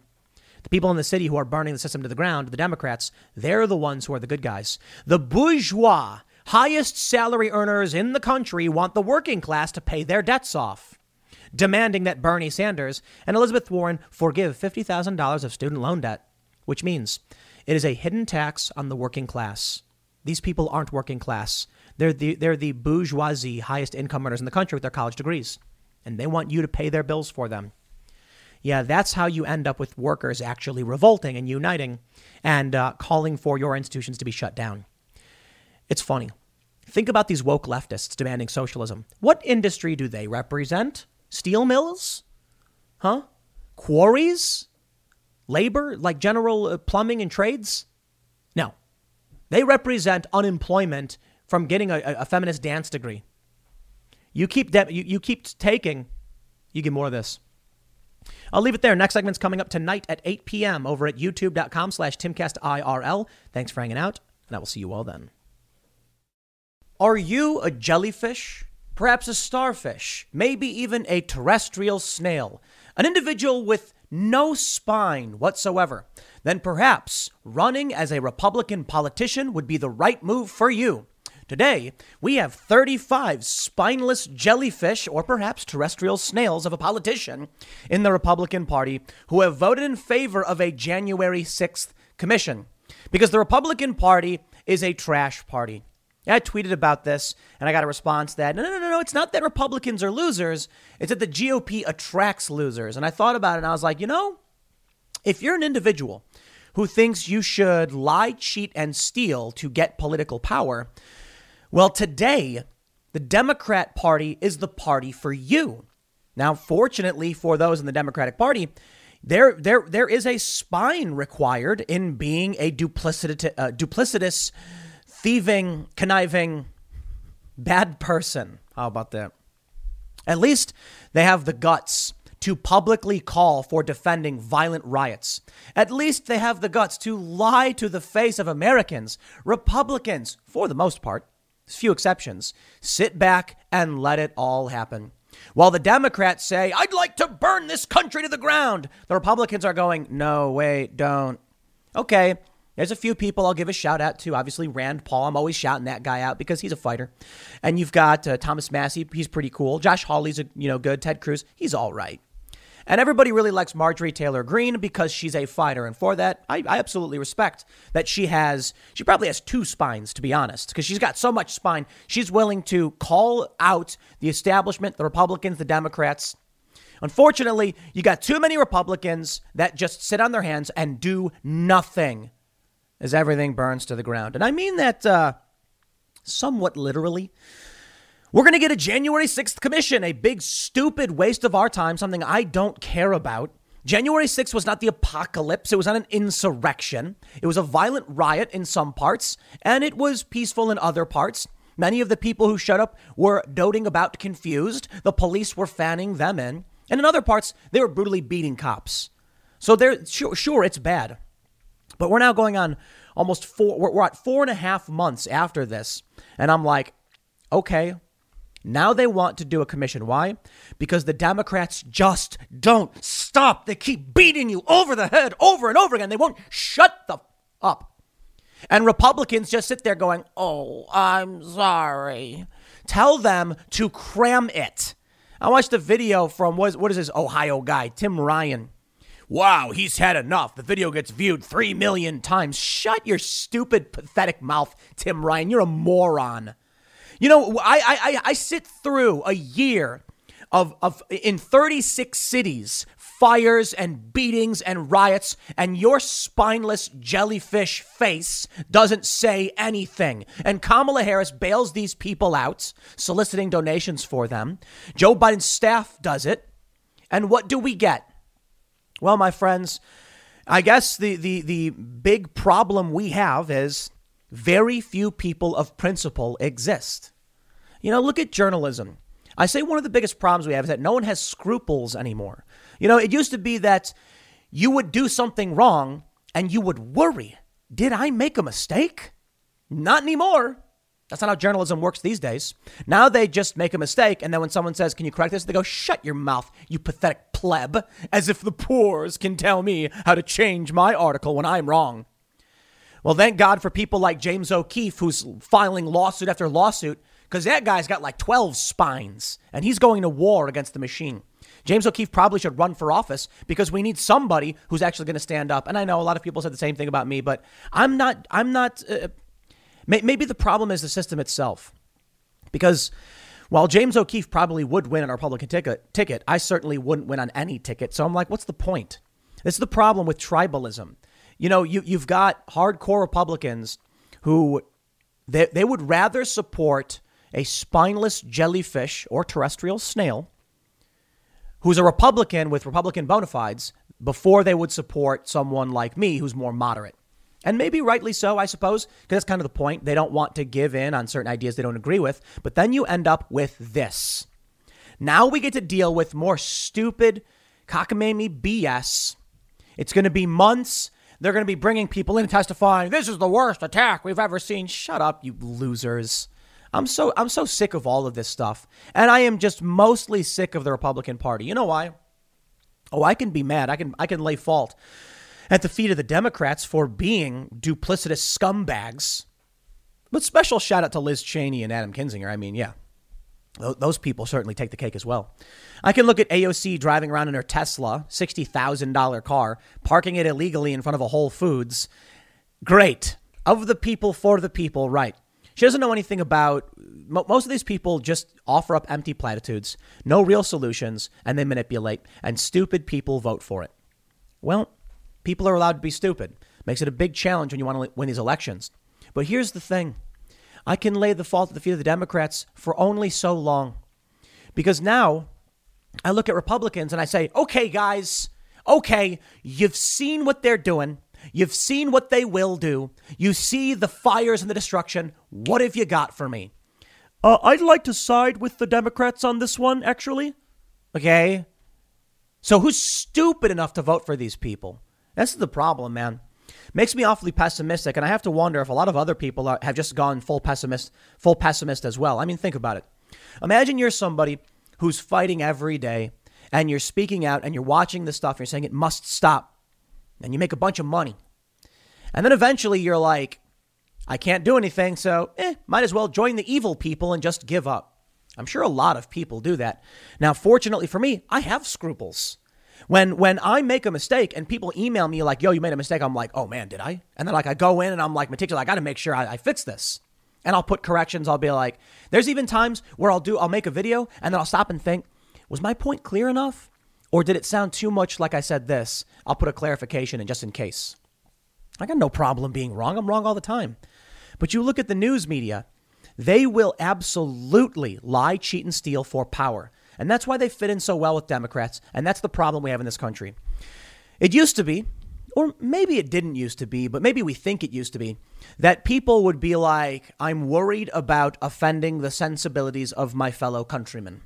The people in the city who are burning the system to the ground, the Democrats, they're the ones who are the good guys. The bourgeois, highest salary earners in the country, want the working class to pay their debts off demanding that Bernie Sanders and Elizabeth Warren forgive $50,000 of student loan debt, which means it is a hidden tax on the working class. These people aren't working class. They're the, they're the bourgeoisie, highest income earners in the country with their college degrees, and they want you to pay their bills for them. Yeah, that's how you end up with workers actually revolting and uniting and uh, calling for your institutions to be shut down. It's funny. Think about these woke leftists demanding socialism. What industry do they represent? Steel mills? Huh? Quarries? Labor, like general uh, plumbing and trades? No. They represent unemployment from getting a, a feminist dance degree. You keep, de- you, you keep taking, you get more of this. I'll leave it there. Next segment's coming up tonight at 8 p.m. over at youtube.com slash timcastirl. Thanks for hanging out, and I will see you all then. Are you a jellyfish? Perhaps a starfish? Maybe even a terrestrial snail? An individual with no spine whatsoever? Then perhaps running as a Republican politician would be the right move for you. Today, we have 35 spineless jellyfish, or perhaps terrestrial snails of a politician in the Republican Party who have voted in favor of a January 6th commission. Because the Republican Party is a trash party. I tweeted about this and I got a response that no, no, no, no, it's not that Republicans are losers. It's that the GOP attracts losers. And I thought about it and I was like, you know, if you're an individual who thinks you should lie, cheat, and steal to get political power, well, today, the Democrat Party is the party for you. Now, fortunately for those in the Democratic Party, there, there, there is a spine required in being a duplicitous, uh, duplicitous, thieving, conniving, bad person. How about that? At least they have the guts to publicly call for defending violent riots. At least they have the guts to lie to the face of Americans, Republicans, for the most part, few exceptions, sit back and let it all happen. While the Democrats say, I'd like to burn this country to the ground, the Republicans are going, no, wait, don't. Okay, there's a few people I'll give a shout out to. Obviously, Rand Paul. I'm always shouting that guy out because he's a fighter. And you've got uh, Thomas Massie. He's pretty cool. Josh Hawley's a, you know good. Ted Cruz. He's all right. And everybody really likes Marjorie Taylor Greene because she's a fighter. And for that, I, I absolutely respect that she has, she probably has two spines, to be honest, because she's got so much spine. She's willing to call out the establishment, the Republicans, the Democrats. Unfortunately, you got too many Republicans that just sit on their hands and do nothing as everything burns to the ground. And I mean that uh, somewhat literally. We're going to get a January 6th commission, a big, stupid waste of our time, something I don't care about. January 6th was not the apocalypse. It was not an insurrection. It was a violent riot in some parts, and it was peaceful in other parts. Many of the people who showed up were doting about confused. The police were fanning them in. And in other parts, they were brutally beating cops. So they're sure, sure it's bad. But we're now going on almost four, we're, we're at four and a half months after this. And I'm like, okay, now they want to do a commission. Why? Because the Democrats just don't stop. They keep beating you over the head over and over again. They won't shut the f- up. And Republicans just sit there going, "Oh, I'm sorry." Tell them to cram it. I watched a video from what is, what is this Ohio guy, Tim Ryan. Wow, he's had enough. The video gets viewed 3 million times. Shut your stupid, pathetic mouth, Tim Ryan. You're a moron. You know, I, I, I sit through a year of, of in 36 cities, fires and beatings and riots, and your spineless jellyfish face doesn't say anything. And Kamala Harris bails these people out, soliciting donations for them. Joe Biden's staff does it. And what do we get? Well, my friends, I guess the, the, the big problem we have is very few people of principle exist. You know, look at journalism. I say one of the biggest problems we have is that no one has scruples anymore. You know, it used to be that you would do something wrong and you would worry did I make a mistake? Not anymore. That's not how journalism works these days. Now they just make a mistake, and then when someone says, Can you correct this? They go, Shut your mouth, you pathetic pleb, as if the poors can tell me how to change my article when I'm wrong. Well, thank God for people like James O'Keefe, who's filing lawsuit after lawsuit, because that guy's got like 12 spines and he's going to war against the machine. James O'Keefe probably should run for office because we need somebody who's actually going to stand up. And I know a lot of people said the same thing about me, but I'm not, I'm not, uh, may, maybe the problem is the system itself. Because while James O'Keefe probably would win an Republican ticket, ticket, I certainly wouldn't win on any ticket. So I'm like, what's the point? This is the problem with tribalism. You know, you, you've got hardcore Republicans who they, they would rather support a spineless jellyfish or terrestrial snail who's a Republican with Republican bona fides before they would support someone like me who's more moderate. And maybe rightly so, I suppose, because that's kind of the point. They don't want to give in on certain ideas they don't agree with. But then you end up with this. Now we get to deal with more stupid, cockamamie BS. It's going to be months. They're going to be bringing people in testifying. This is the worst attack we've ever seen. Shut up, you losers. I'm so I'm so sick of all of this stuff. And I am just mostly sick of the Republican Party. You know why? Oh, I can be mad. I can I can lay fault at the feet of the Democrats for being duplicitous scumbags. But special shout out to Liz Cheney and Adam Kinzinger. I mean, yeah, those people certainly take the cake as well. I can look at AOC driving around in her Tesla, $60,000 car, parking it illegally in front of a Whole Foods. Great. Of the people, for the people, right. She doesn't know anything about. Most of these people just offer up empty platitudes, no real solutions, and they manipulate, and stupid people vote for it. Well, people are allowed to be stupid. Makes it a big challenge when you want to win these elections. But here's the thing I can lay the fault at the feet of the Democrats for only so long. Because now I look at Republicans and I say, okay, guys, okay, you've seen what they're doing. You've seen what they will do. You see the fires and the destruction. What have you got for me? Uh, I'd like to side with the Democrats on this one, actually. Okay. So who's stupid enough to vote for these people? That's the problem, man. Makes me awfully pessimistic, and I have to wonder if a lot of other people are, have just gone full pessimist, full pessimist as well. I mean, think about it. Imagine you're somebody who's fighting every day, and you're speaking out, and you're watching this stuff, and you're saying it must stop and you make a bunch of money. And then eventually you're like, I can't do anything, so eh, might as well join the evil people and just give up. I'm sure a lot of people do that. Now, fortunately for me, I have scruples. When when I make a mistake and people email me like, "Yo, you made a mistake," I'm like, "Oh man, did I?" And then like I go in and I'm like meticulous. I got to make sure I, I fix this, and I'll put corrections. I'll be like, "There's even times where I'll do I'll make a video and then I'll stop and think, was my point clear enough? Or did it sound too much like I said this? I'll put a clarification in just in case. I got no problem being wrong. I'm wrong all the time. But you look at the news media, they will absolutely lie, cheat, and steal for power. And that's why they fit in so well with Democrats. And that's the problem we have in this country. It used to be, or maybe it didn't used to be, but maybe we think it used to be, that people would be like, I'm worried about offending the sensibilities of my fellow countrymen.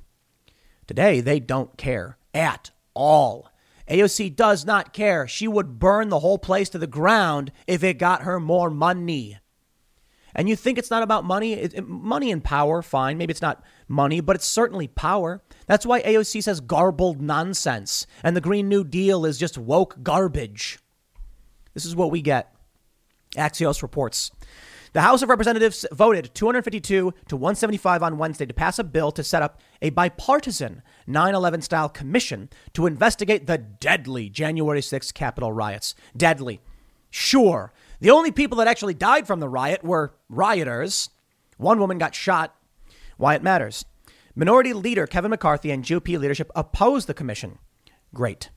Today, they don't care at all. AOC does not care. She would burn the whole place to the ground if it got her more money. And you think it's not about money? It, it, money and power, fine. Maybe it's not money, but it's certainly power. That's why AOC says garbled nonsense. And the Green New Deal is just woke garbage. This is what we get. Axios reports. The House of Representatives voted 252 to 175 on Wednesday to pass a bill to set up a bipartisan 9 11 style commission to investigate the deadly January 6th Capitol riots. Deadly. Sure. The only people that actually died from the riot were rioters. One woman got shot. Why it matters. Minority Leader Kevin McCarthy and GOP leadership opposed the commission. Great.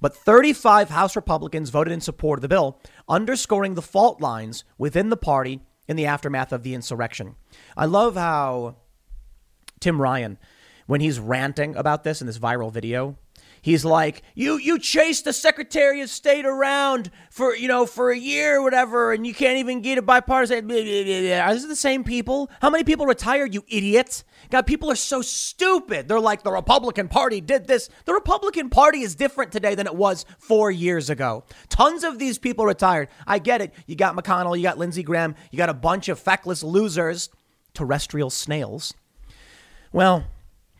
But 35 House Republicans voted in support of the bill, underscoring the fault lines within the party in the aftermath of the insurrection. I love how Tim Ryan, when he's ranting about this in this viral video, he's like, "You you chased the Secretary of State around for you know for a year or whatever, and you can't even get a bipartisan." Are these the same people? How many people retired? You idiot! God, people are so stupid. They're like, the Republican Party did this. The Republican Party is different today than it was four years ago. Tons of these people retired. I get it. You got McConnell, you got Lindsey Graham, you got a bunch of feckless losers, terrestrial snails. Well,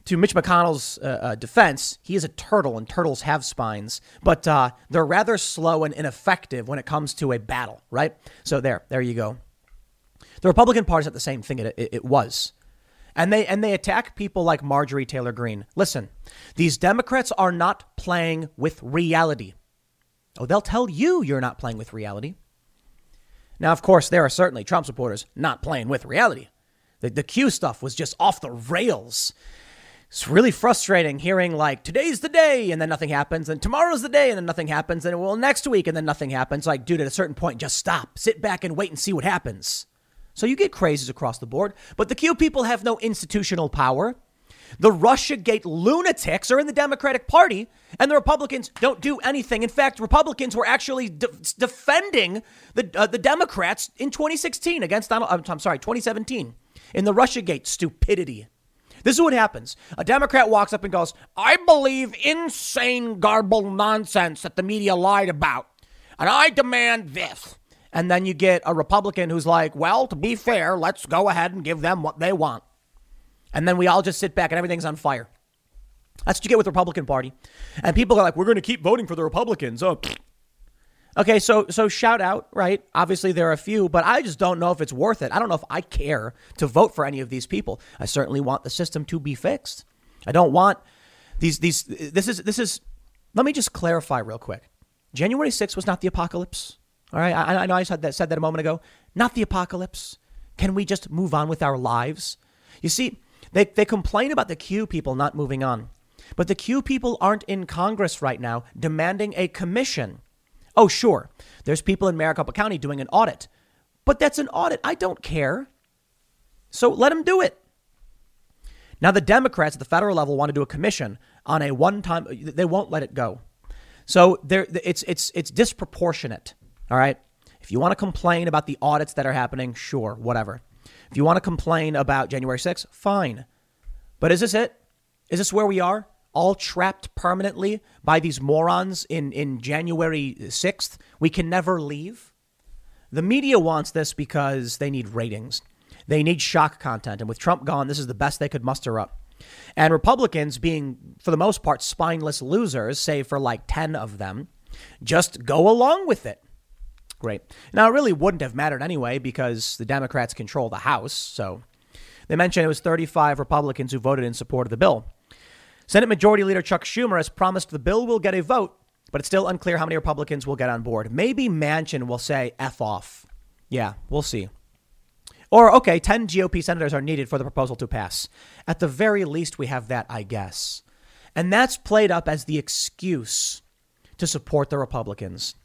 to Mitch McConnell's uh, uh, defense, he is a turtle and turtles have spines, but uh, they're rather slow and ineffective when it comes to a battle, right? So there, there you go. The Republican Party is not the same thing it, it, it was. And they and they attack people like Marjorie Taylor Greene. Listen, these Democrats are not playing with reality. Oh, they'll tell you you're not playing with reality. Now, of course, there are certainly Trump supporters not playing with reality. The, the Q stuff was just off the rails. It's really frustrating hearing like today's the day and then nothing happens, and tomorrow's the day and then nothing happens, and well next week and then nothing happens. Like, dude, at a certain point, just stop, sit back and wait and see what happens. So you get crazes across the board, but the Q people have no institutional power. The Russiagate lunatics are in the Democratic Party, and the Republicans don't do anything. In fact, Republicans were actually de- defending the uh, the Democrats in 2016 against Donald. I'm, sorry, 2017 in the Russiagate stupidity. This is what happens. A Democrat walks up and goes, I believe insane, garbled nonsense that the media lied about. And I demand this. And then you get a Republican who's like, well, to be fair, let's go ahead and give them what they want. And then we all just sit back and everything's on fire. That's what you get with the Republican Party. And people are like, we're going to keep voting for the Republicans. Oh, okay. So, so shout out, right? Obviously, there are a few, but I just don't know if it's worth it. I don't know if I care to vote for any of these people. I certainly want the system to be fixed. I don't want these, these, this is, this is, let me just clarify real quick. January 6th was not the apocalypse. All right. I, I know I said that, said that a moment ago. Not the apocalypse. Can we just move on with our lives? You see, they, they complain about the Q people not moving on. But the Q people aren't in Congress right now demanding a commission. Oh, sure, there's people in Maricopa County doing an audit, but that's an audit. I don't care. So let them do it. Now, the Democrats at the federal level want to do a commission on a one time, they won't let it go. So it's, it's, it's disproportionate. All right. If you want to complain about the audits that are happening, sure, whatever. If you want to complain about January 6th, fine. But is this it? Is this where we are? All trapped permanently by these morons in, in January 6th. We can never leave. The media wants this because they need ratings. They need shock content. And with Trump gone, this is the best they could muster up. And Republicans, being for the most part spineless losers, save for like 10 of them, just go along with it. Great. Now, it really wouldn't have mattered anyway because the Democrats control the House. So they mentioned it was 35 Republicans who voted in support of the bill. Senate Majority Leader Chuck Schumer has promised the bill will get a vote, but it's still unclear how many Republicans will get on board. Maybe Manchin will say F off. Yeah, we'll see. Or, okay, 10 GOP senators are needed for the proposal to pass. At the very least, we have that, I guess. And that's played up as the excuse to support the Republicans.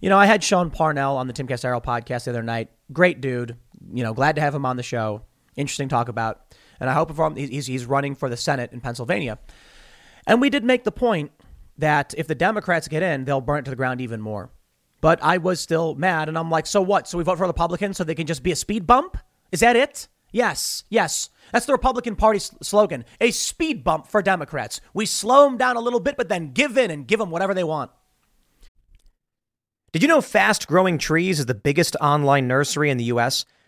You know, I had Sean Parnell on the Timcast IRL podcast the other night. Great dude. You know, glad to have him on the show. Interesting talk about and I hope he's, he's running for the Senate in Pennsylvania. And we did make the point that if the Democrats get in, they'll burn it to the ground even more. But I was still mad, and I'm like, so what? So we vote for Republicans so they can just be a speed bump? Is that it? Yes, yes. That's the Republican Party slogan a speed bump for Democrats. We slow them down a little bit, but then give in and give them whatever they want. Did you know Fast Growing Trees is the biggest online nursery in the U.S.?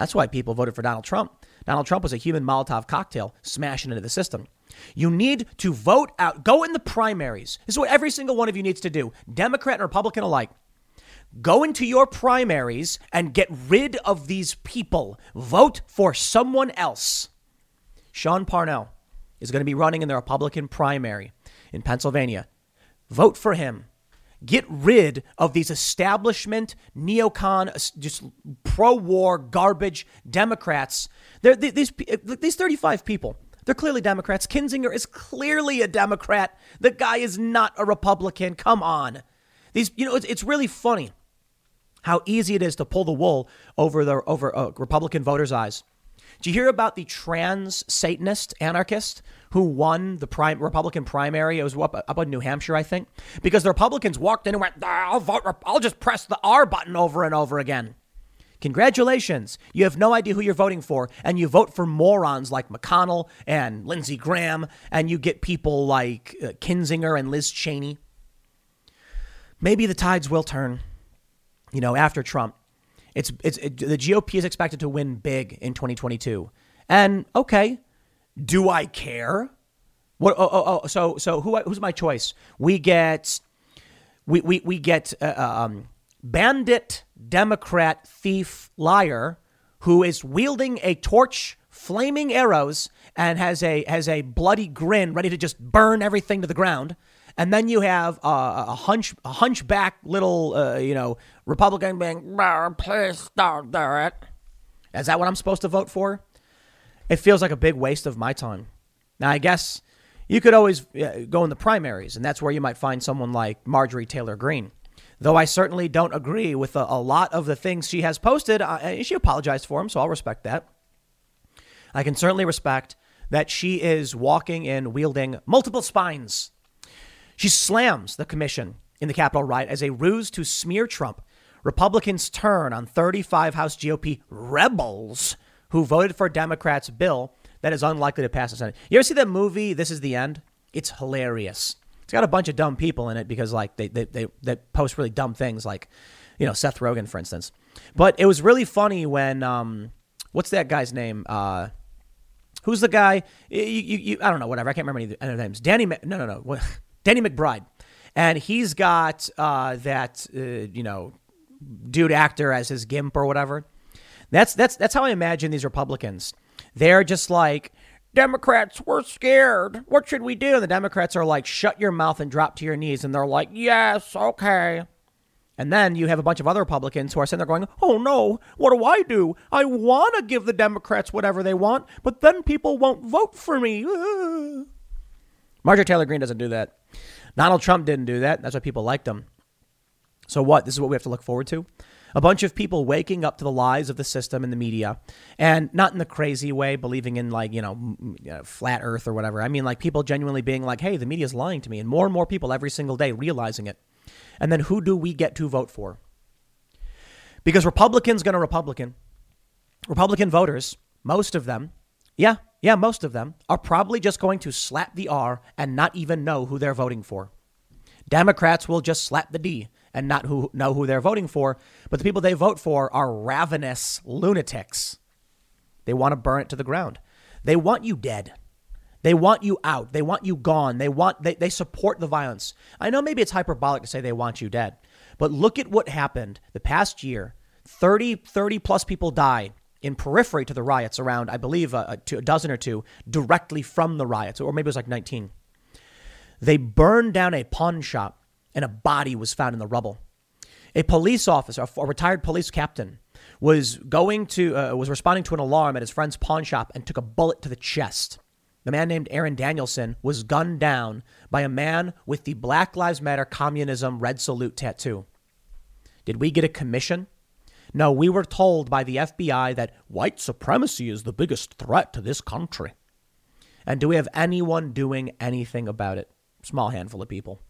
That's why people voted for Donald Trump. Donald Trump was a human Molotov cocktail smashing into the system. You need to vote out, go in the primaries. This is what every single one of you needs to do, Democrat and Republican alike. Go into your primaries and get rid of these people. Vote for someone else. Sean Parnell is going to be running in the Republican primary in Pennsylvania. Vote for him. Get rid of these establishment, neocon, just pro war garbage Democrats. They're, these, these 35 people, they're clearly Democrats. Kinzinger is clearly a Democrat. The guy is not a Republican. Come on. These, you know, it's, it's really funny how easy it is to pull the wool over the over uh, Republican voters' eyes. Did you hear about the trans Satanist anarchist who won the Republican primary? It was up, up in New Hampshire, I think, because the Republicans walked in and went, "I'll vote. I'll just press the R button over and over again." Congratulations. You have no idea who you're voting for, and you vote for morons like McConnell and Lindsey Graham, and you get people like uh, Kinzinger and Liz Cheney. Maybe the tides will turn, you know, after Trump. It's, it's it, the GOP is expected to win big in 2022. And okay, do I care? What? Oh, oh, oh so so who who's my choice? We get we we we get uh, uh, um, bandit, Democrat, thief, liar, who is wielding a torch, flaming arrows, and has a has a bloody grin, ready to just burn everything to the ground. And then you have uh, a hunch, a hunchback little, uh, you know, Republican being, please don't do it. Is that what I'm supposed to vote for? It feels like a big waste of my time. Now, I guess you could always go in the primaries, and that's where you might find someone like Marjorie Taylor Greene. Though I certainly don't agree with a, a lot of the things she has posted, uh, she apologized for them, so I'll respect that. I can certainly respect that she is walking and wielding multiple spines she slams the commission in the Capitol riot as a ruse to smear Trump. Republicans turn on 35 House GOP rebels who voted for Democrats' bill that is unlikely to pass the Senate. You ever see that movie, This Is the End? It's hilarious. It's got a bunch of dumb people in it because, like, they, they, they, they post really dumb things, like, you know, Seth Rogen, for instance. But it was really funny when, um, what's that guy's name? Uh, who's the guy? You, you, you, I don't know, whatever. I can't remember any of names. Danny, no, no, no. Danny McBride, and he's got uh, that uh, you know dude actor as his gimp or whatever. That's that's that's how I imagine these Republicans. They're just like Democrats, we're scared. What should we do? And the Democrats are like, shut your mouth and drop to your knees. And they're like, yes, okay. And then you have a bunch of other Republicans who are sitting there going, oh no, what do I do? I want to give the Democrats whatever they want, but then people won't vote for me. Marjorie Taylor Greene doesn't do that. Donald Trump didn't do that. That's why people liked him. So what? This is what we have to look forward to. A bunch of people waking up to the lies of the system and the media, and not in the crazy way, believing in like you know, flat Earth or whatever. I mean, like people genuinely being like, "Hey, the media is lying to me," and more and more people every single day realizing it. And then who do we get to vote for? Because Republicans going to Republican, Republican voters, most of them, yeah, yeah, most of them are probably just going to slap the R and not even know who they're voting for. Democrats will just slap the D and not who, know who they're voting for, but the people they vote for are ravenous lunatics. They want to burn it to the ground. They want you dead. They want you out. They want you gone. They want they, they support the violence. I know maybe it's hyperbolic to say they want you dead, but look at what happened the past year. 30 30 plus people died in periphery to the riots around, I believe, uh, a, a, a dozen or two directly from the riots, or maybe it was like 19. They burned down a pawn shop and a body was found in the rubble. A police officer, a retired police captain, was going to uh, was responding to an alarm at his friend's pawn shop and took a bullet to the chest. The man named Aaron Danielson was gunned down by a man with the Black Lives Matter communism red salute tattoo. Did we get a commission no, we were told by the FBI that white supremacy is the biggest threat to this country. And do we have anyone doing anything about it? Small handful of people.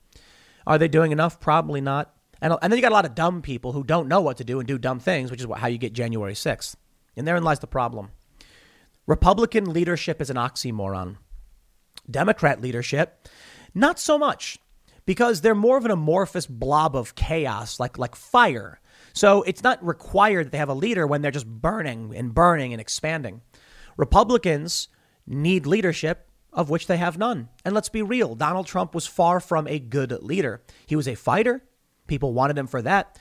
Are they doing enough? Probably not. And, and then you got a lot of dumb people who don't know what to do and do dumb things, which is how you get January 6th. And therein lies the problem. Republican leadership is an oxymoron. Democrat leadership, not so much, because they're more of an amorphous blob of chaos, like, like fire. So it's not required that they have a leader when they're just burning and burning and expanding. Republicans need leadership, of which they have none. And let's be real Donald Trump was far from a good leader. He was a fighter, people wanted him for that.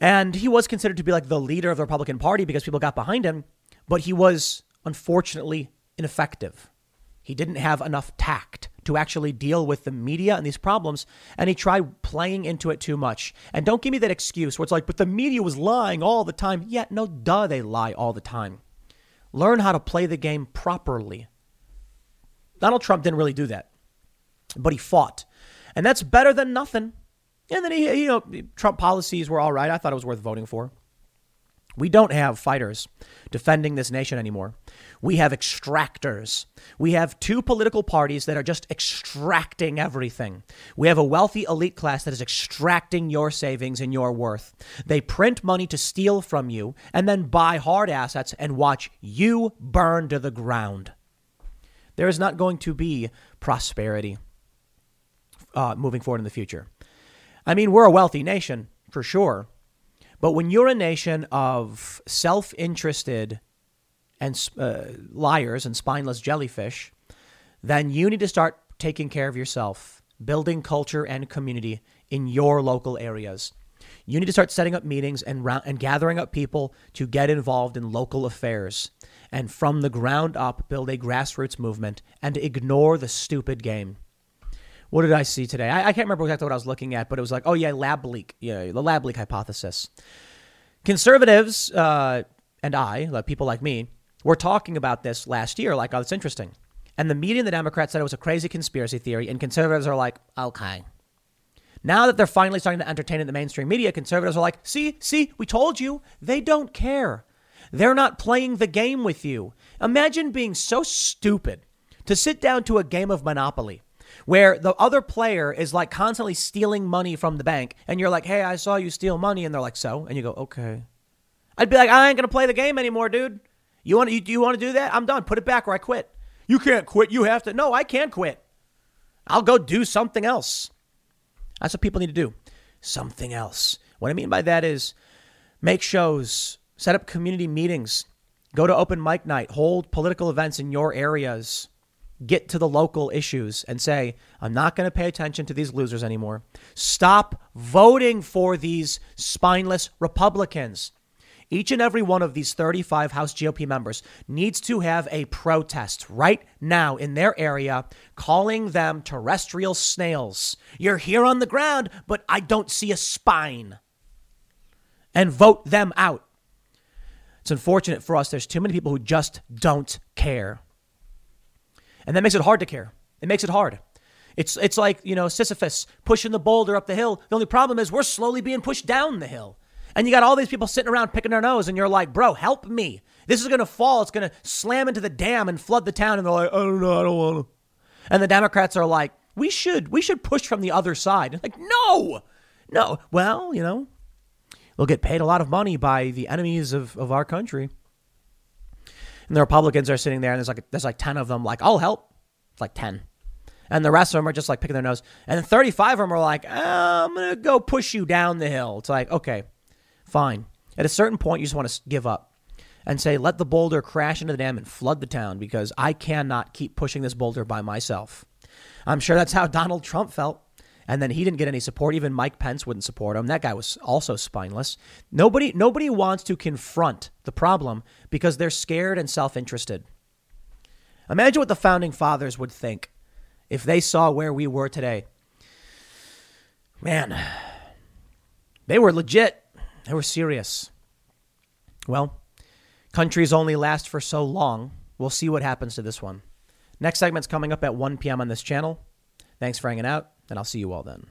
And he was considered to be like the leader of the Republican Party because people got behind him, but he was unfortunately ineffective. He didn't have enough tact to actually deal with the media and these problems, and he tried playing into it too much. And don't give me that excuse where it's like, but the media was lying all the time. Yeah, no, duh, they lie all the time. Learn how to play the game properly. Donald Trump didn't really do that, but he fought. And that's better than nothing. And then he, you know, Trump policies were all right. I thought it was worth voting for. We don't have fighters defending this nation anymore. We have extractors. We have two political parties that are just extracting everything. We have a wealthy elite class that is extracting your savings and your worth. They print money to steal from you and then buy hard assets and watch you burn to the ground. There is not going to be prosperity uh, moving forward in the future. I mean, we're a wealthy nation for sure. But when you're a nation of self interested and uh, liars and spineless jellyfish, then you need to start taking care of yourself, building culture and community in your local areas. You need to start setting up meetings and, and gathering up people to get involved in local affairs and from the ground up build a grassroots movement and ignore the stupid game. What did I see today? I, I, can't remember exactly what I was looking at, but it was like, oh yeah, lab leak, yeah, the lab leak hypothesis. Conservatives uh, and I, like people like me, were talking about this last year, like, oh, it's interesting. And the media and the Democrats said it was a crazy conspiracy theory, and conservatives are like, okay. Now that they're finally starting to entertain in the mainstream media, conservatives are like, see, see, we told you. They don't care. They're not playing the game with you. Imagine being so stupid to sit down to a game of Monopoly where the other player is like constantly stealing money from the bank and you're like, hey, I saw you steal money. And they're like, so? And you go, okay. I'd be like, I ain't going to play the game anymore, dude. You want, you, you want to do that? I'm done. Put it back or I quit. You can't quit. You have to. No, I can't quit. I'll go do something else. That's what people need to do. Something else. What I mean by that is make shows, set up community meetings, go to open mic night, hold political events in your areas, get to the local issues and say, I'm not going to pay attention to these losers anymore. Stop voting for these spineless Republicans. Each and every one of these 35 House GOP members needs to have a protest right now in their area calling them terrestrial snails. You're here on the ground, but I don't see a spine. And vote them out. It's unfortunate for us. There's too many people who just don't care. And that makes it hard to care. It makes it hard. It's, it's like, you know, Sisyphus pushing the boulder up the hill. The only problem is we're slowly being pushed down the hill. And you got all these people sitting around picking their nose, and you're like, bro, help me. This is going to fall. It's going to slam into the dam and flood the town. And they're like, I don't know. I don't want to. And the Democrats are like, we should, we should push from the other side. And like, no, no. Well, you know, they'll get paid a lot of money by the enemies of, of our country. And the Republicans are sitting there, and there's like there's like ten of them. Like, I'll help. It's like ten, and the rest of them are just like picking their nose. And 35 of them are like, oh, I'm gonna go push you down the hill. It's like, okay, fine. At a certain point, you just want to give up and say, let the boulder crash into the dam and flood the town because I cannot keep pushing this boulder by myself. I'm sure that's how Donald Trump felt. And then he didn't get any support. Even Mike Pence wouldn't support him. That guy was also spineless. Nobody, nobody wants to confront the problem because they're scared and self-interested. Imagine what the founding fathers would think if they saw where we were today. Man, they were legit. They were serious. Well, countries only last for so long. We'll see what happens to this one. Next segment's coming up at 1 p.m. on this channel. Thanks for hanging out and I'll see you all then.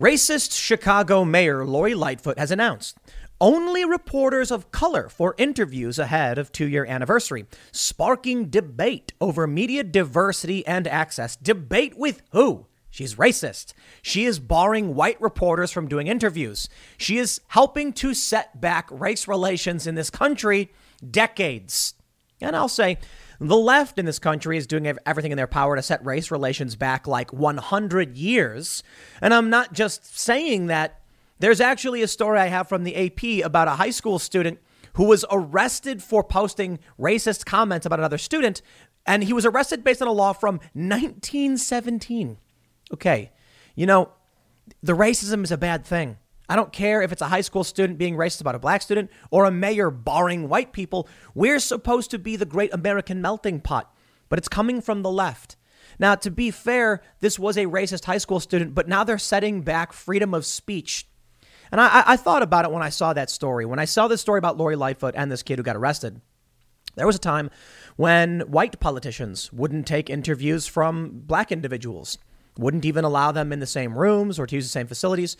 Racist Chicago Mayor Lori Lightfoot has announced only reporters of color for interviews ahead of two year anniversary, sparking debate over media diversity and access. Debate with who? She's racist. She is barring white reporters from doing interviews. She is helping to set back race relations in this country decades. And I'll say, the left in this country is doing everything in their power to set race relations back like 100 years. And I'm not just saying that. There's actually a story I have from the AP about a high school student who was arrested for posting racist comments about another student. And he was arrested based on a law from 1917. Okay, you know, the racism is a bad thing. I don't care if it's a high school student being racist about a black student or a mayor barring white people. We're supposed to be the great American melting pot, but it's coming from the left. Now, to be fair, this was a racist high school student, but now they're setting back freedom of speech. And I, I thought about it when I saw that story. When I saw this story about Lori Lightfoot and this kid who got arrested, there was a time when white politicians wouldn't take interviews from black individuals, wouldn't even allow them in the same rooms or to use the same facilities.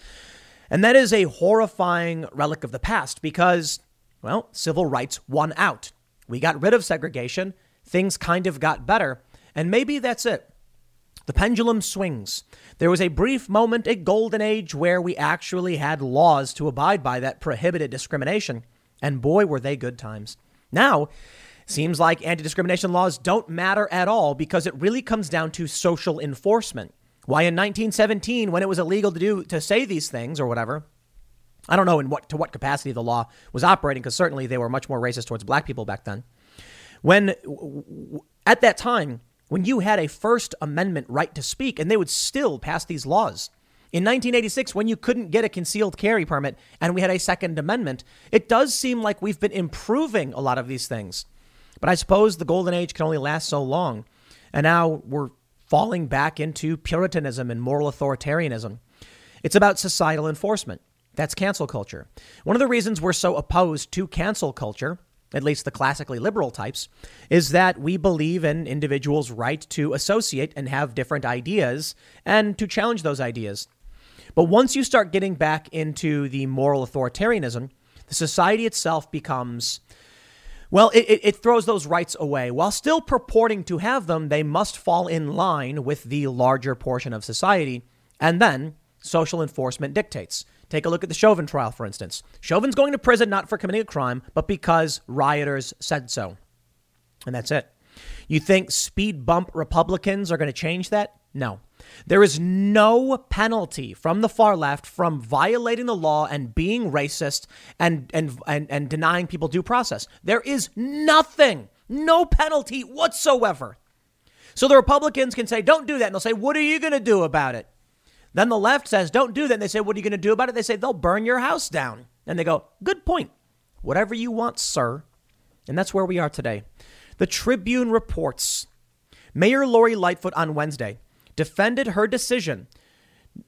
And that is a horrifying relic of the past because, well, civil rights won out. We got rid of segregation, things kind of got better, and maybe that's it. The pendulum swings. There was a brief moment, a golden age, where we actually had laws to abide by that prohibited discrimination. And boy, were they good times. Now, seems like anti discrimination laws don't matter at all because it really comes down to social enforcement. Why in 1917, when it was illegal to do to say these things or whatever, I don't know in what to what capacity the law was operating, because certainly they were much more racist towards black people back then. When at that time, when you had a First Amendment right to speak, and they would still pass these laws. In 1986, when you couldn't get a concealed carry permit and we had a Second Amendment, it does seem like we've been improving a lot of these things. But I suppose the golden age can only last so long. And now we're falling back into Puritanism and moral authoritarianism. It's about societal enforcement. That's cancel culture. One of the reasons we're so opposed to cancel culture, at least the classically liberal types, is that we believe in individuals' right to associate and have different ideas and to challenge those ideas. But once you start getting back into the moral authoritarianism, the society itself becomes, well, it, it, throws those rights away. While still purporting to have them, they must fall in line with the larger portion of society. And then social enforcement dictates. Take a look at the Chauvin trial, for instance. Chauvin's going to prison not for committing a crime, but because rioters said so. And that's it. You think speed bump Republicans are going to change that? No. There is no penalty from the far left from violating the law and being racist and, and, and, and denying people due process. There is nothing, no penalty whatsoever. So the Republicans can say, don't do that. And they'll say, what are you going to do about it? Then the left says, don't do that. And they say, what are you going to do about it? They say, they'll burn your house down. And they go, good point. Whatever you want, sir. And that's where we are today. The Tribune reports Mayor Lori Lightfoot on Wednesday defended her decision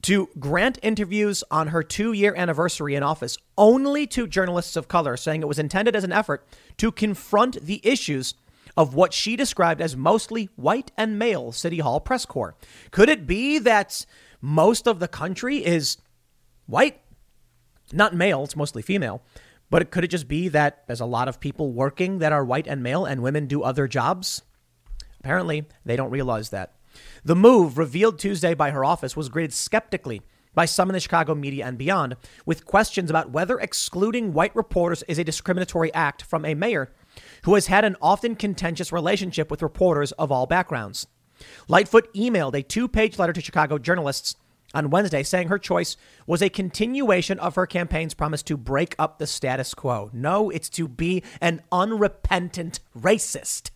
to grant interviews on her two year anniversary in office only to journalists of color, saying it was intended as an effort to confront the issues of what she described as mostly white and male City Hall press corps. Could it be that most of the country is white, not male, it's mostly female. But could it just be that there's a lot of people working that are white and male and women do other jobs? Apparently, they don't realize that. The move, revealed Tuesday by her office, was greeted skeptically by some in the Chicago media and beyond, with questions about whether excluding white reporters is a discriminatory act from a mayor who has had an often contentious relationship with reporters of all backgrounds. Lightfoot emailed a two page letter to Chicago journalists on Wednesday saying her choice was a continuation of her campaign's promise to break up the status quo. No, it's to be an unrepentant racist.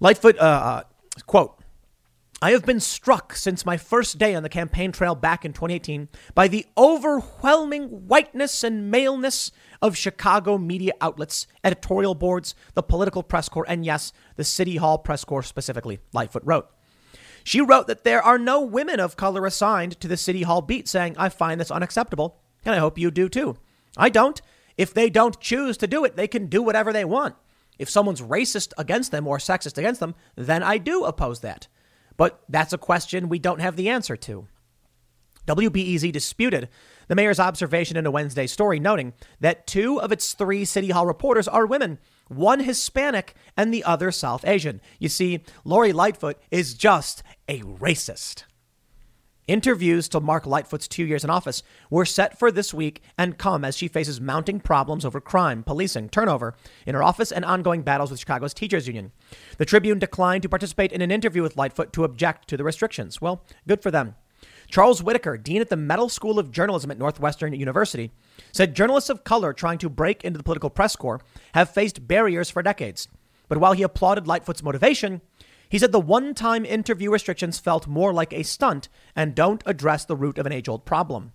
Lightfoot, uh, uh, quote, I have been struck since my first day on the campaign trail back in 2018 by the overwhelming whiteness and maleness of Chicago media outlets, editorial boards, the political press corps, and yes, the City Hall press corps specifically, Lightfoot wrote. She wrote that there are no women of color assigned to the City Hall beat, saying, I find this unacceptable, and I hope you do too. I don't. If they don't choose to do it, they can do whatever they want. If someone's racist against them or sexist against them, then I do oppose that. But that's a question we don't have the answer to. WBEZ disputed the mayor's observation in a Wednesday story, noting that two of its three City Hall reporters are women, one Hispanic and the other South Asian. You see, Lori Lightfoot is just a racist. Interviews to mark Lightfoot's two years in office were set for this week and come as she faces mounting problems over crime, policing, turnover in her office, and ongoing battles with Chicago's teachers union. The Tribune declined to participate in an interview with Lightfoot to object to the restrictions. Well, good for them. Charles Whitaker, dean at the Medill School of Journalism at Northwestern University, said journalists of color trying to break into the political press corps have faced barriers for decades. But while he applauded Lightfoot's motivation, he said the one time interview restrictions felt more like a stunt and don't address the root of an age old problem.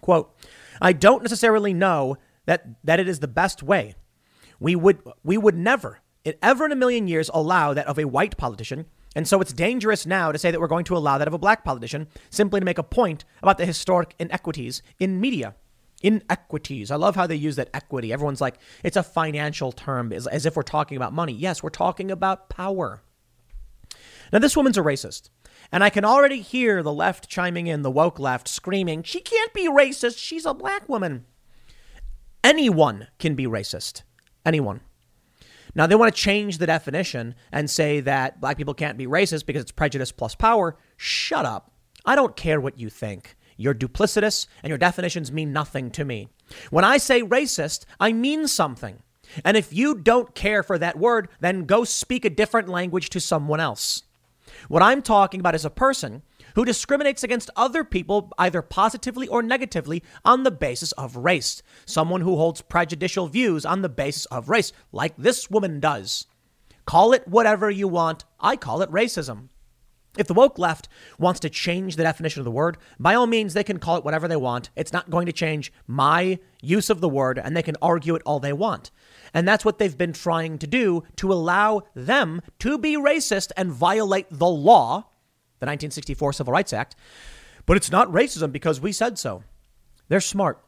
Quote, I don't necessarily know that, that it is the best way. We would, we would never, ever in a million years, allow that of a white politician and so it's dangerous now to say that we're going to allow that of a black politician simply to make a point about the historic inequities in media. Inequities. I love how they use that equity. Everyone's like, it's a financial term, as, as if we're talking about money. Yes, we're talking about power. Now, this woman's a racist. And I can already hear the left chiming in, the woke left screaming, she can't be racist. She's a black woman. Anyone can be racist. Anyone. Now, they want to change the definition and say that black people can't be racist because it's prejudice plus power. Shut up. I don't care what you think. You're duplicitous and your definitions mean nothing to me. When I say racist, I mean something. And if you don't care for that word, then go speak a different language to someone else. What I'm talking about is a person who discriminates against other people either positively or negatively on the basis of race. Someone who holds prejudicial views on the basis of race, like this woman does. Call it whatever you want. I call it racism. If the woke left wants to change the definition of the word, by all means, they can call it whatever they want. It's not going to change my use of the word, and they can argue it all they want. And that's what they've been trying to do to allow them to be racist and violate the law, the 1964 Civil Rights Act. But it's not racism because we said so. They're smart.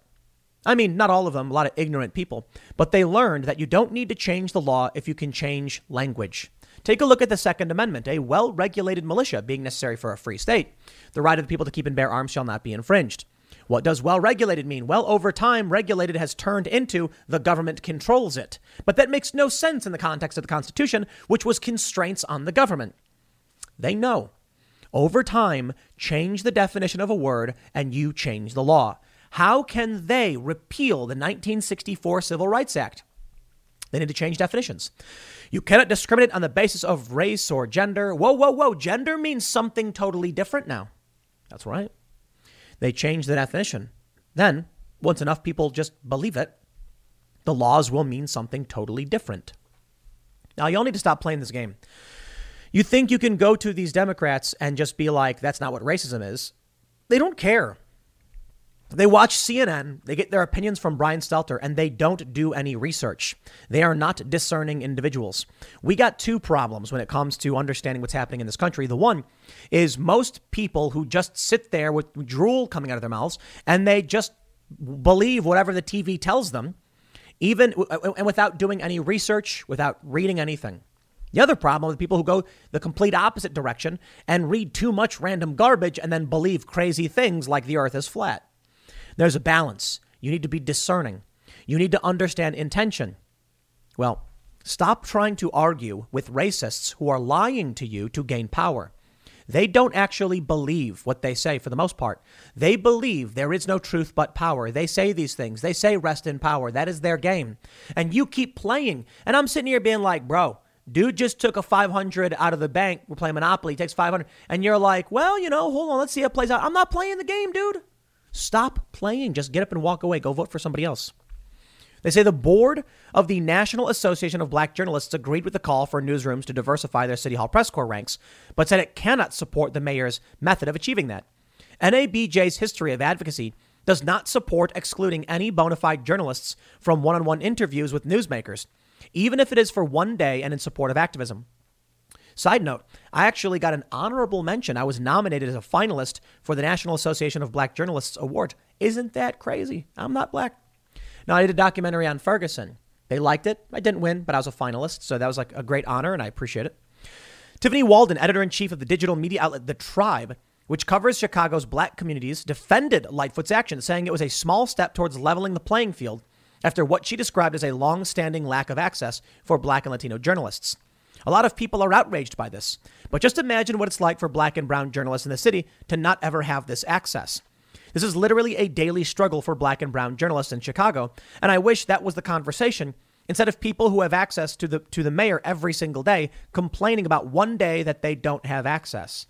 I mean, not all of them, a lot of ignorant people, but they learned that you don't need to change the law if you can change language. Take a look at the Second Amendment, a well regulated militia being necessary for a free state. The right of the people to keep and bear arms shall not be infringed. What does well regulated mean? Well, over time, regulated has turned into the government controls it. But that makes no sense in the context of the Constitution, which was constraints on the government. They know. Over time, change the definition of a word and you change the law. How can they repeal the 1964 Civil Rights Act? They need to change definitions. You cannot discriminate on the basis of race or gender. Whoa, whoa, whoa. Gender means something totally different now. That's right. They change the definition. Then, once enough people just believe it, the laws will mean something totally different. Now, y'all need to stop playing this game. You think you can go to these Democrats and just be like, that's not what racism is. They don't care. They watch CNN, they get their opinions from Brian Stelter, and they don't do any research. They are not discerning individuals. We got two problems when it comes to understanding what's happening in this country. The one is most people who just sit there with drool coming out of their mouths and they just believe whatever the TV tells them, even and without doing any research, without reading anything. The other problem with people who go the complete opposite direction and read too much random garbage and then believe crazy things like the earth is flat. There's a balance. You need to be discerning. You need to understand intention. Well, stop trying to argue with racists who are lying to you to gain power. They don't actually believe what they say for the most part. They believe there is no truth but power. They say these things. They say rest in power. That is their game. And you keep playing. And I'm sitting here being like, bro, dude just took a 500 out of the bank. We're playing Monopoly. He takes 500. And you're like, well, you know, hold on. Let's see how it plays out. I'm not playing the game, dude. Stop playing. Just get up and walk away. Go vote for somebody else. They say the board of the National Association of Black Journalists agreed with the call for newsrooms to diversify their City Hall press corps ranks, but said it cannot support the mayor's method of achieving that. NABJ's history of advocacy does not support excluding any bona fide journalists from one on one interviews with newsmakers, even if it is for one day and in support of activism. Side note, I actually got an honorable mention. I was nominated as a finalist for the National Association of Black Journalists Award. Isn't that crazy? I'm not black. Now, I did a documentary on Ferguson. They liked it. I didn't win, but I was a finalist, so that was like a great honor, and I appreciate it. Tiffany Walden, editor in chief of the digital media outlet The TRiiBE, which covers Chicago's black communities, defended Lightfoot's action, saying it was a small step towards leveling the playing field after what she described as a long standing lack of access for black and Latino journalists. A lot of people are outraged by this. But just imagine what it's like for black and brown journalists in the city to not ever have this access. This is literally a daily struggle for black and brown journalists in Chicago, and I wish that was the conversation instead of people who have access to the to the mayor every single day complaining about one day that they don't have access.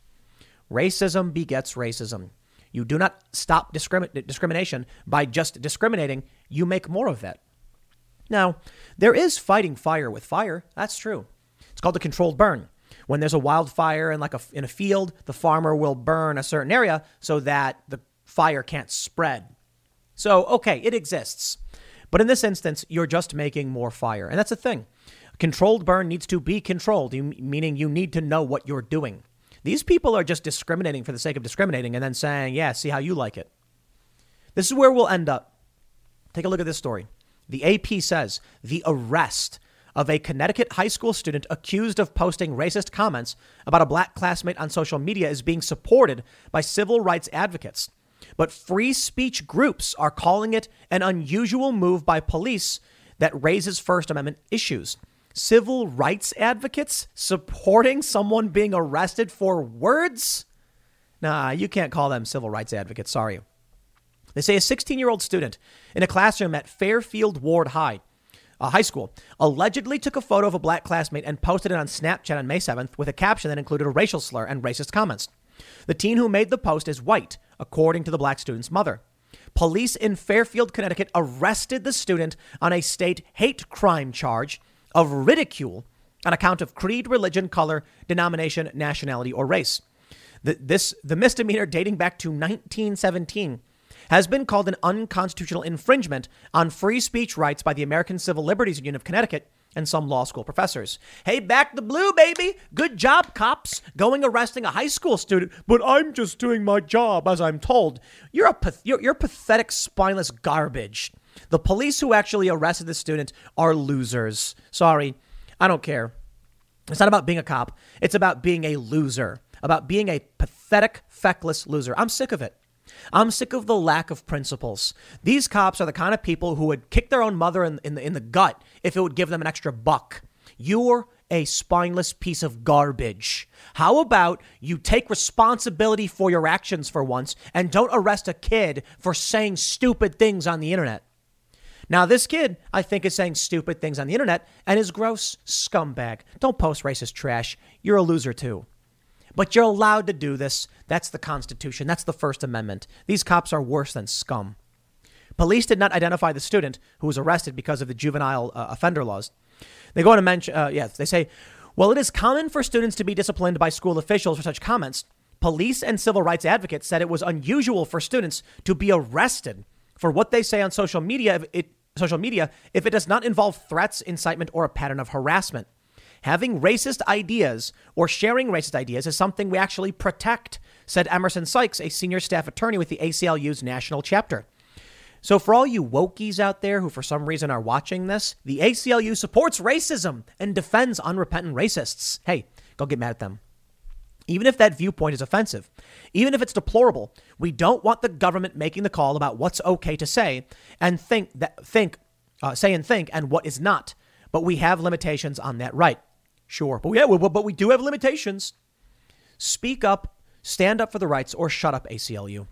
Racism begets racism. You do not stop discrimin- discrimination by just discriminating, you make more of it. Now, there is fighting fire with fire. That's true. It's called a controlled burn. When there's a wildfire in like a, in a field, the farmer will burn a certain area so that the fire can't spread. So, okay, it exists. But in this instance, you're just making more fire. And that's the thing. Controlled burn needs to be controlled, meaning you need to know what you're doing. These people are just discriminating for the sake of discriminating and then saying, yeah, see how you like it. This is where we'll end up. Take a look at this story. The AP says the arrest of a Connecticut high school student accused of posting racist comments about a black classmate on social media is being supported by civil rights advocates. But free speech groups are calling it an unusual move by police that raises First Amendment issues. Civil rights advocates supporting someone being arrested for words? Nah, you can't call them civil rights advocates, sorry. They say a 16 year old student in a classroom at Fairfield Warde High uh, high school, allegedly took a photo of a black classmate and posted it on Snapchat on May 7th with a caption that included a racial slur and racist comments. The teen who made the post is white, according to the black student's mother. Police in Fairfield, Connecticut arrested the student on a state hate crime charge of ridicule on account of creed, religion, color, denomination, nationality, or race. The, this, the misdemeanor dating back to 1917 has been called an unconstitutional infringement on free speech rights by the American Civil Liberties Union of Connecticut and some law school professors. Hey, back the blue, baby. Good job, cops, going arresting a high school student. But I'm just doing my job as I'm told. You're a you're, you're pathetic, spineless garbage. The police who actually arrested the student are losers. Sorry, I don't care. It's not about being a cop. It's about being a loser. About being a pathetic, feckless loser. I'm sick of it. I'm sick of the lack of principles. These cops are the kind of people who would kick their own mother in, in, the, in the gut if it would give them an extra buck. You're a spineless piece of garbage. How about you take responsibility for your actions for once and don't arrest a kid for saying stupid things on the internet? Now, this kid, I think, is saying stupid things on the internet and is gross scumbag. Don't post racist trash. You're a loser, too. But you're allowed to do this. That's the Constitution. That's the First Amendment. These cops are worse than scum. Police did not identify the student who was arrested because of the juvenile uh, offender laws. They go on to mention, uh, yes, they say, well, it is common for students to be disciplined by school officials for such comments. Police and civil rights advocates said it was unusual for students to be arrested for what they say on social media. It, social media, if it does not involve threats, incitement, or a pattern of harassment. Having racist ideas or sharing racist ideas is something we actually protect, said Emerson Sykes, a senior staff attorney with the ACLU's national chapter. So, for all you wokies out there who for some reason are watching this, the ACLU supports racism and defends unrepentant racists. Hey, go get mad at them. Even if that viewpoint is offensive, even if it's deplorable, we don't want the government making the call about what's okay to say and think that think uh, say and think and what is not. But we have limitations on that right. Sure, but yeah, but we do have limitations. Speak up, stand up for the rights, or shut up, ACLU.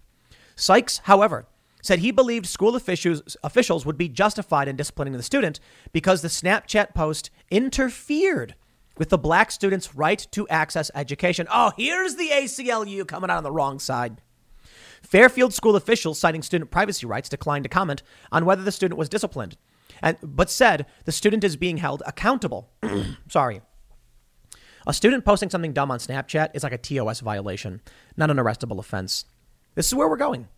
Sykes, however, said he believed school officials, officials would be justified in disciplining the student because the Snapchat post interfered with the black student's right to access education. Oh, here's the ACLU coming out on the wrong side. Fairfield school officials, citing student privacy rights, declined to comment on whether the student was disciplined, and, but said the student is being held accountable. Sorry. A student posting something dumb on Snapchat is like a TOS violation, not an arrestable offense. This is where we're going.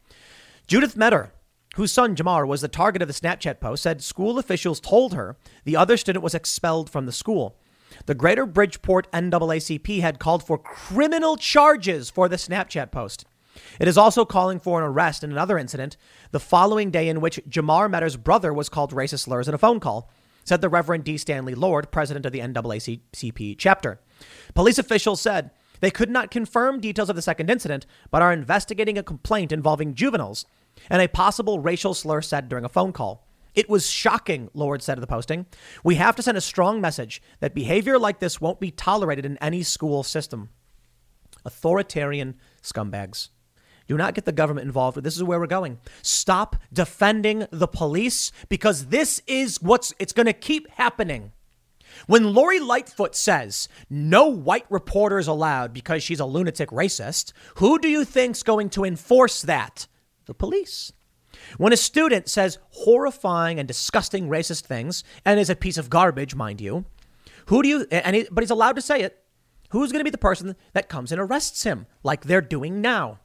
Judith Metter, whose son Jamar was the target of the Snapchat post, said school officials told her the other student was expelled from the school. The Greater Bridgeport NAACP had called for criminal charges for the Snapchat post. It is also calling for an arrest in another incident the following day in which Jamar Metter's brother was called racist slurs in a phone call, said the Reverend D. Stanley Lord, president of the NAACP chapter. Police officials said they could not confirm details of the second incident, but are investigating a complaint involving juveniles and a possible racial slur said during a phone call. It was shocking, Lord said of the posting. We have to send a strong message that behavior like this won't be tolerated in any school system. Authoritarian scumbags. Do not get the government involved. This is where we're going. Stop defending the police because this is what's it's going to keep happening. When Lori Lightfoot says no white reporters allowed because she's a lunatic racist, who do you think's going to enforce that? The police. When a student says horrifying and disgusting racist things and is a piece of garbage, mind you, who do you and he, but he's allowed to say it. Who's going to be the person that comes and arrests him like they're doing now?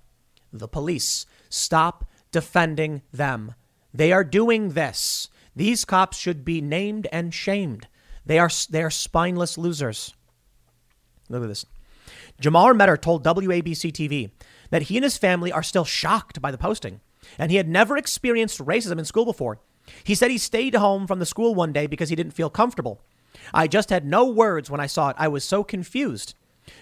The police. Stop defending them. They are doing this. These cops should be named and shamed. They are, they are spineless losers. Look at this. Jamar Metter told WABC TV that he and his family are still shocked by the posting, and he had never experienced racism in school before. He said he stayed home from the school one day because he didn't feel comfortable. I just had no words when I saw it. I was so confused.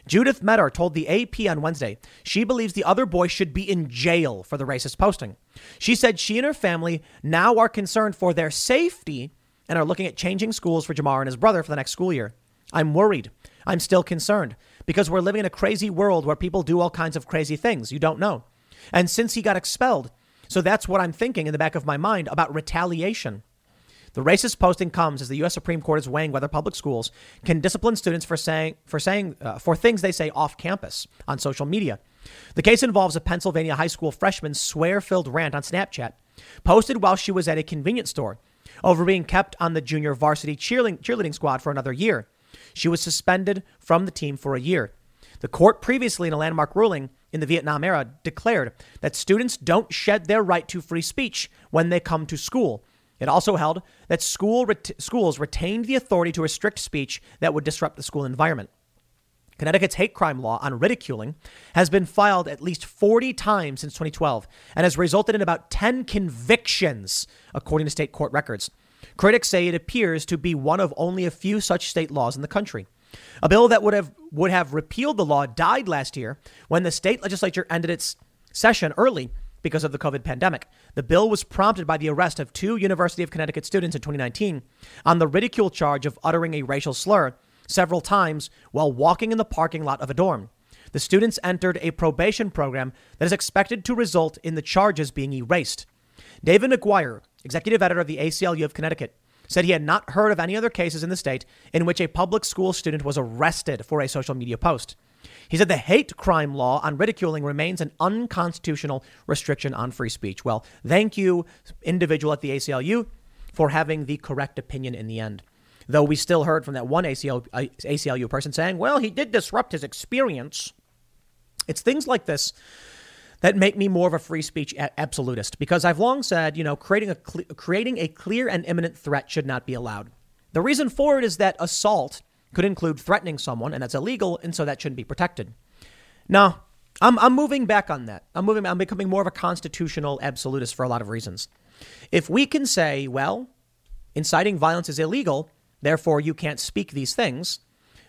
Judith Metter told the AP on Wednesday she believes the other boy should be in jail for the racist posting. She said she and her family now are concerned for their safety and are looking at changing schools for Jamar and his brother for the next school year. I'm worried. I'm still concerned because we're living in a crazy world where people do all kinds of crazy things you don't know. And since he got expelled, so that's what I'm thinking in the back of my mind about retaliation. The racist posting comes as the U.S. Supreme Court is weighing whether public schools can discipline students for saying for saying uh, for things they say off campus on social media. The case involves a Pennsylvania high school freshman's swear filled rant on Snapchat, posted while she was at a convenience store, over being kept on the junior varsity cheerleading, cheerleading squad for another year. She was suspended from the team for a year. The court previously, in a landmark ruling in the Vietnam era, declared that students don't shed their right to free speech when they come to school. It also held that school ret- schools retained the authority to restrict speech that would disrupt the school environment. Connecticut's hate crime law on ridiculing has been filed at least 40 times since 2012 and has resulted in about 10 convictions, according to state court records. Critics say it appears to be one of only a few such state laws in the country. A bill that would have would have repealed the law died last year when the state legislature ended its session early because of the COVID pandemic. The bill was prompted by the arrest of two University of Connecticut students in 2019 on the ridicule charge of uttering a racial slur several times while walking in the parking lot of a dorm. The students entered a probation program that is expected to result in the charges being erased. David McGuire, executive editor of the ACLU of Connecticut, said he had not heard of any other cases in the state in which a public school student was arrested for a social media post. He said the hate crime law on ridiculing remains an unconstitutional restriction on free speech. Well, thank you, individual at the ACLU, for having the correct opinion in the end. Though we still heard from that one ACLU, uh, person saying, well, he did disrupt his experience. It's things like this that make me more of a free speech absolutist because I've long said, you know, creating a creating a clear and imminent threat should not be allowed. The reason for it is that assault could include threatening someone, and that's illegal, and so that shouldn't be protected. Now, I'm, I'm moving back on that. I'm moving. I'm becoming more of a constitutional absolutist for a lot of reasons. If we can say, well, inciting violence is illegal, therefore you can't speak these things,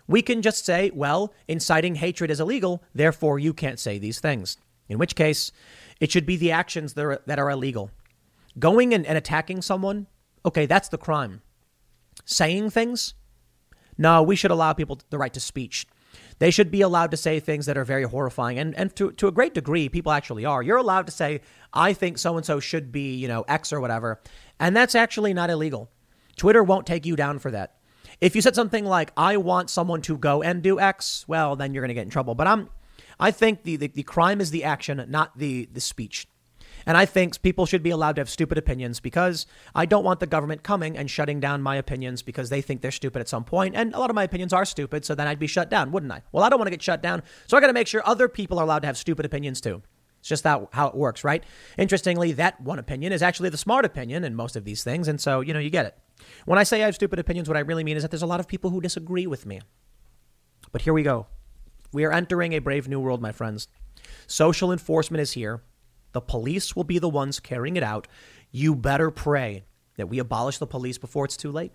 we can just say, well, inciting hatred is illegal, therefore you can't say these things. In which case, it should be the actions that are, that are illegal. Going and, and attacking someone, okay, that's the crime. Saying things, no, we should allow people the right to speech. They should be allowed to say things that are very horrifying. And, and to, to a great degree, people actually are. You're allowed to say, I think so and so should be, you know, X or whatever. And that's actually not illegal. Twitter won't take you down for that. If you said something like, I want someone to go and do X, well, then you're going to get in trouble. But I'm, I think the, the, the crime is the action, not the, the speech. And I think people should be allowed to have stupid opinions because I don't want the government coming and shutting down my opinions because they think they're stupid at some point. And a lot of my opinions are stupid, so then I'd be shut down, wouldn't I? Well, I don't want to get shut down, so I got to make sure other people are allowed to have stupid opinions too. It's just that how it works, right? Interestingly, that one opinion is actually the smart opinion in most of these things, and so you know you get it. When I say I have stupid opinions, what I really mean is that there's a lot of people who disagree with me. But here we go. We are entering a brave new world, my friends. Social enforcement is here. The police will be the ones carrying it out. You better pray that we abolish the police before it's too late.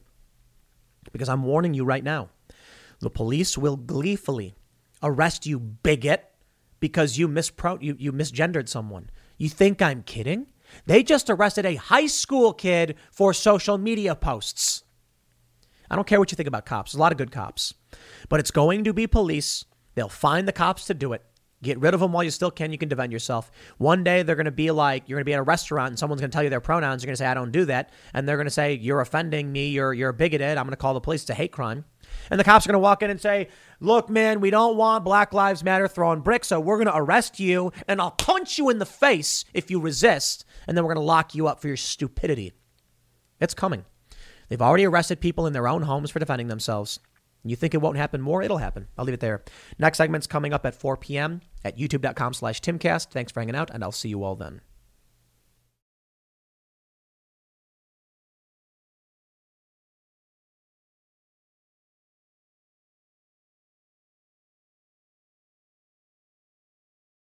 Because I'm warning you right now the police will gleefully arrest you, bigot, because you, mispro- you, you misgendered someone. You think I'm kidding? They just arrested a high school kid for social media posts. I don't care what you think about cops. There's a lot of good cops. But it's going to be police They'll find the cops to do it. Get rid of them while you still can. You can defend yourself. One day they're going to be like, you're going to be at a restaurant and someone's going to tell you their pronouns. You're going to say, I don't do that. And they're going to say, you're offending me. You're, you're bigoted. I'm going to call the police. It's a hate crime. And the cops are going to walk in and say, look, man, we don't want Black Lives Matter throwing bricks. So we're going to arrest you and I'll punch you in the face if you resist. And then we're going to lock you up for your stupidity. It's coming. They've already arrested people in their own homes for defending themselves. You think it won't happen more? It'll happen. I'll leave it there. Next segment's coming up at 4 p.m. at youtube.com slash timcast. Thanks for hanging out, and I'll see you all then.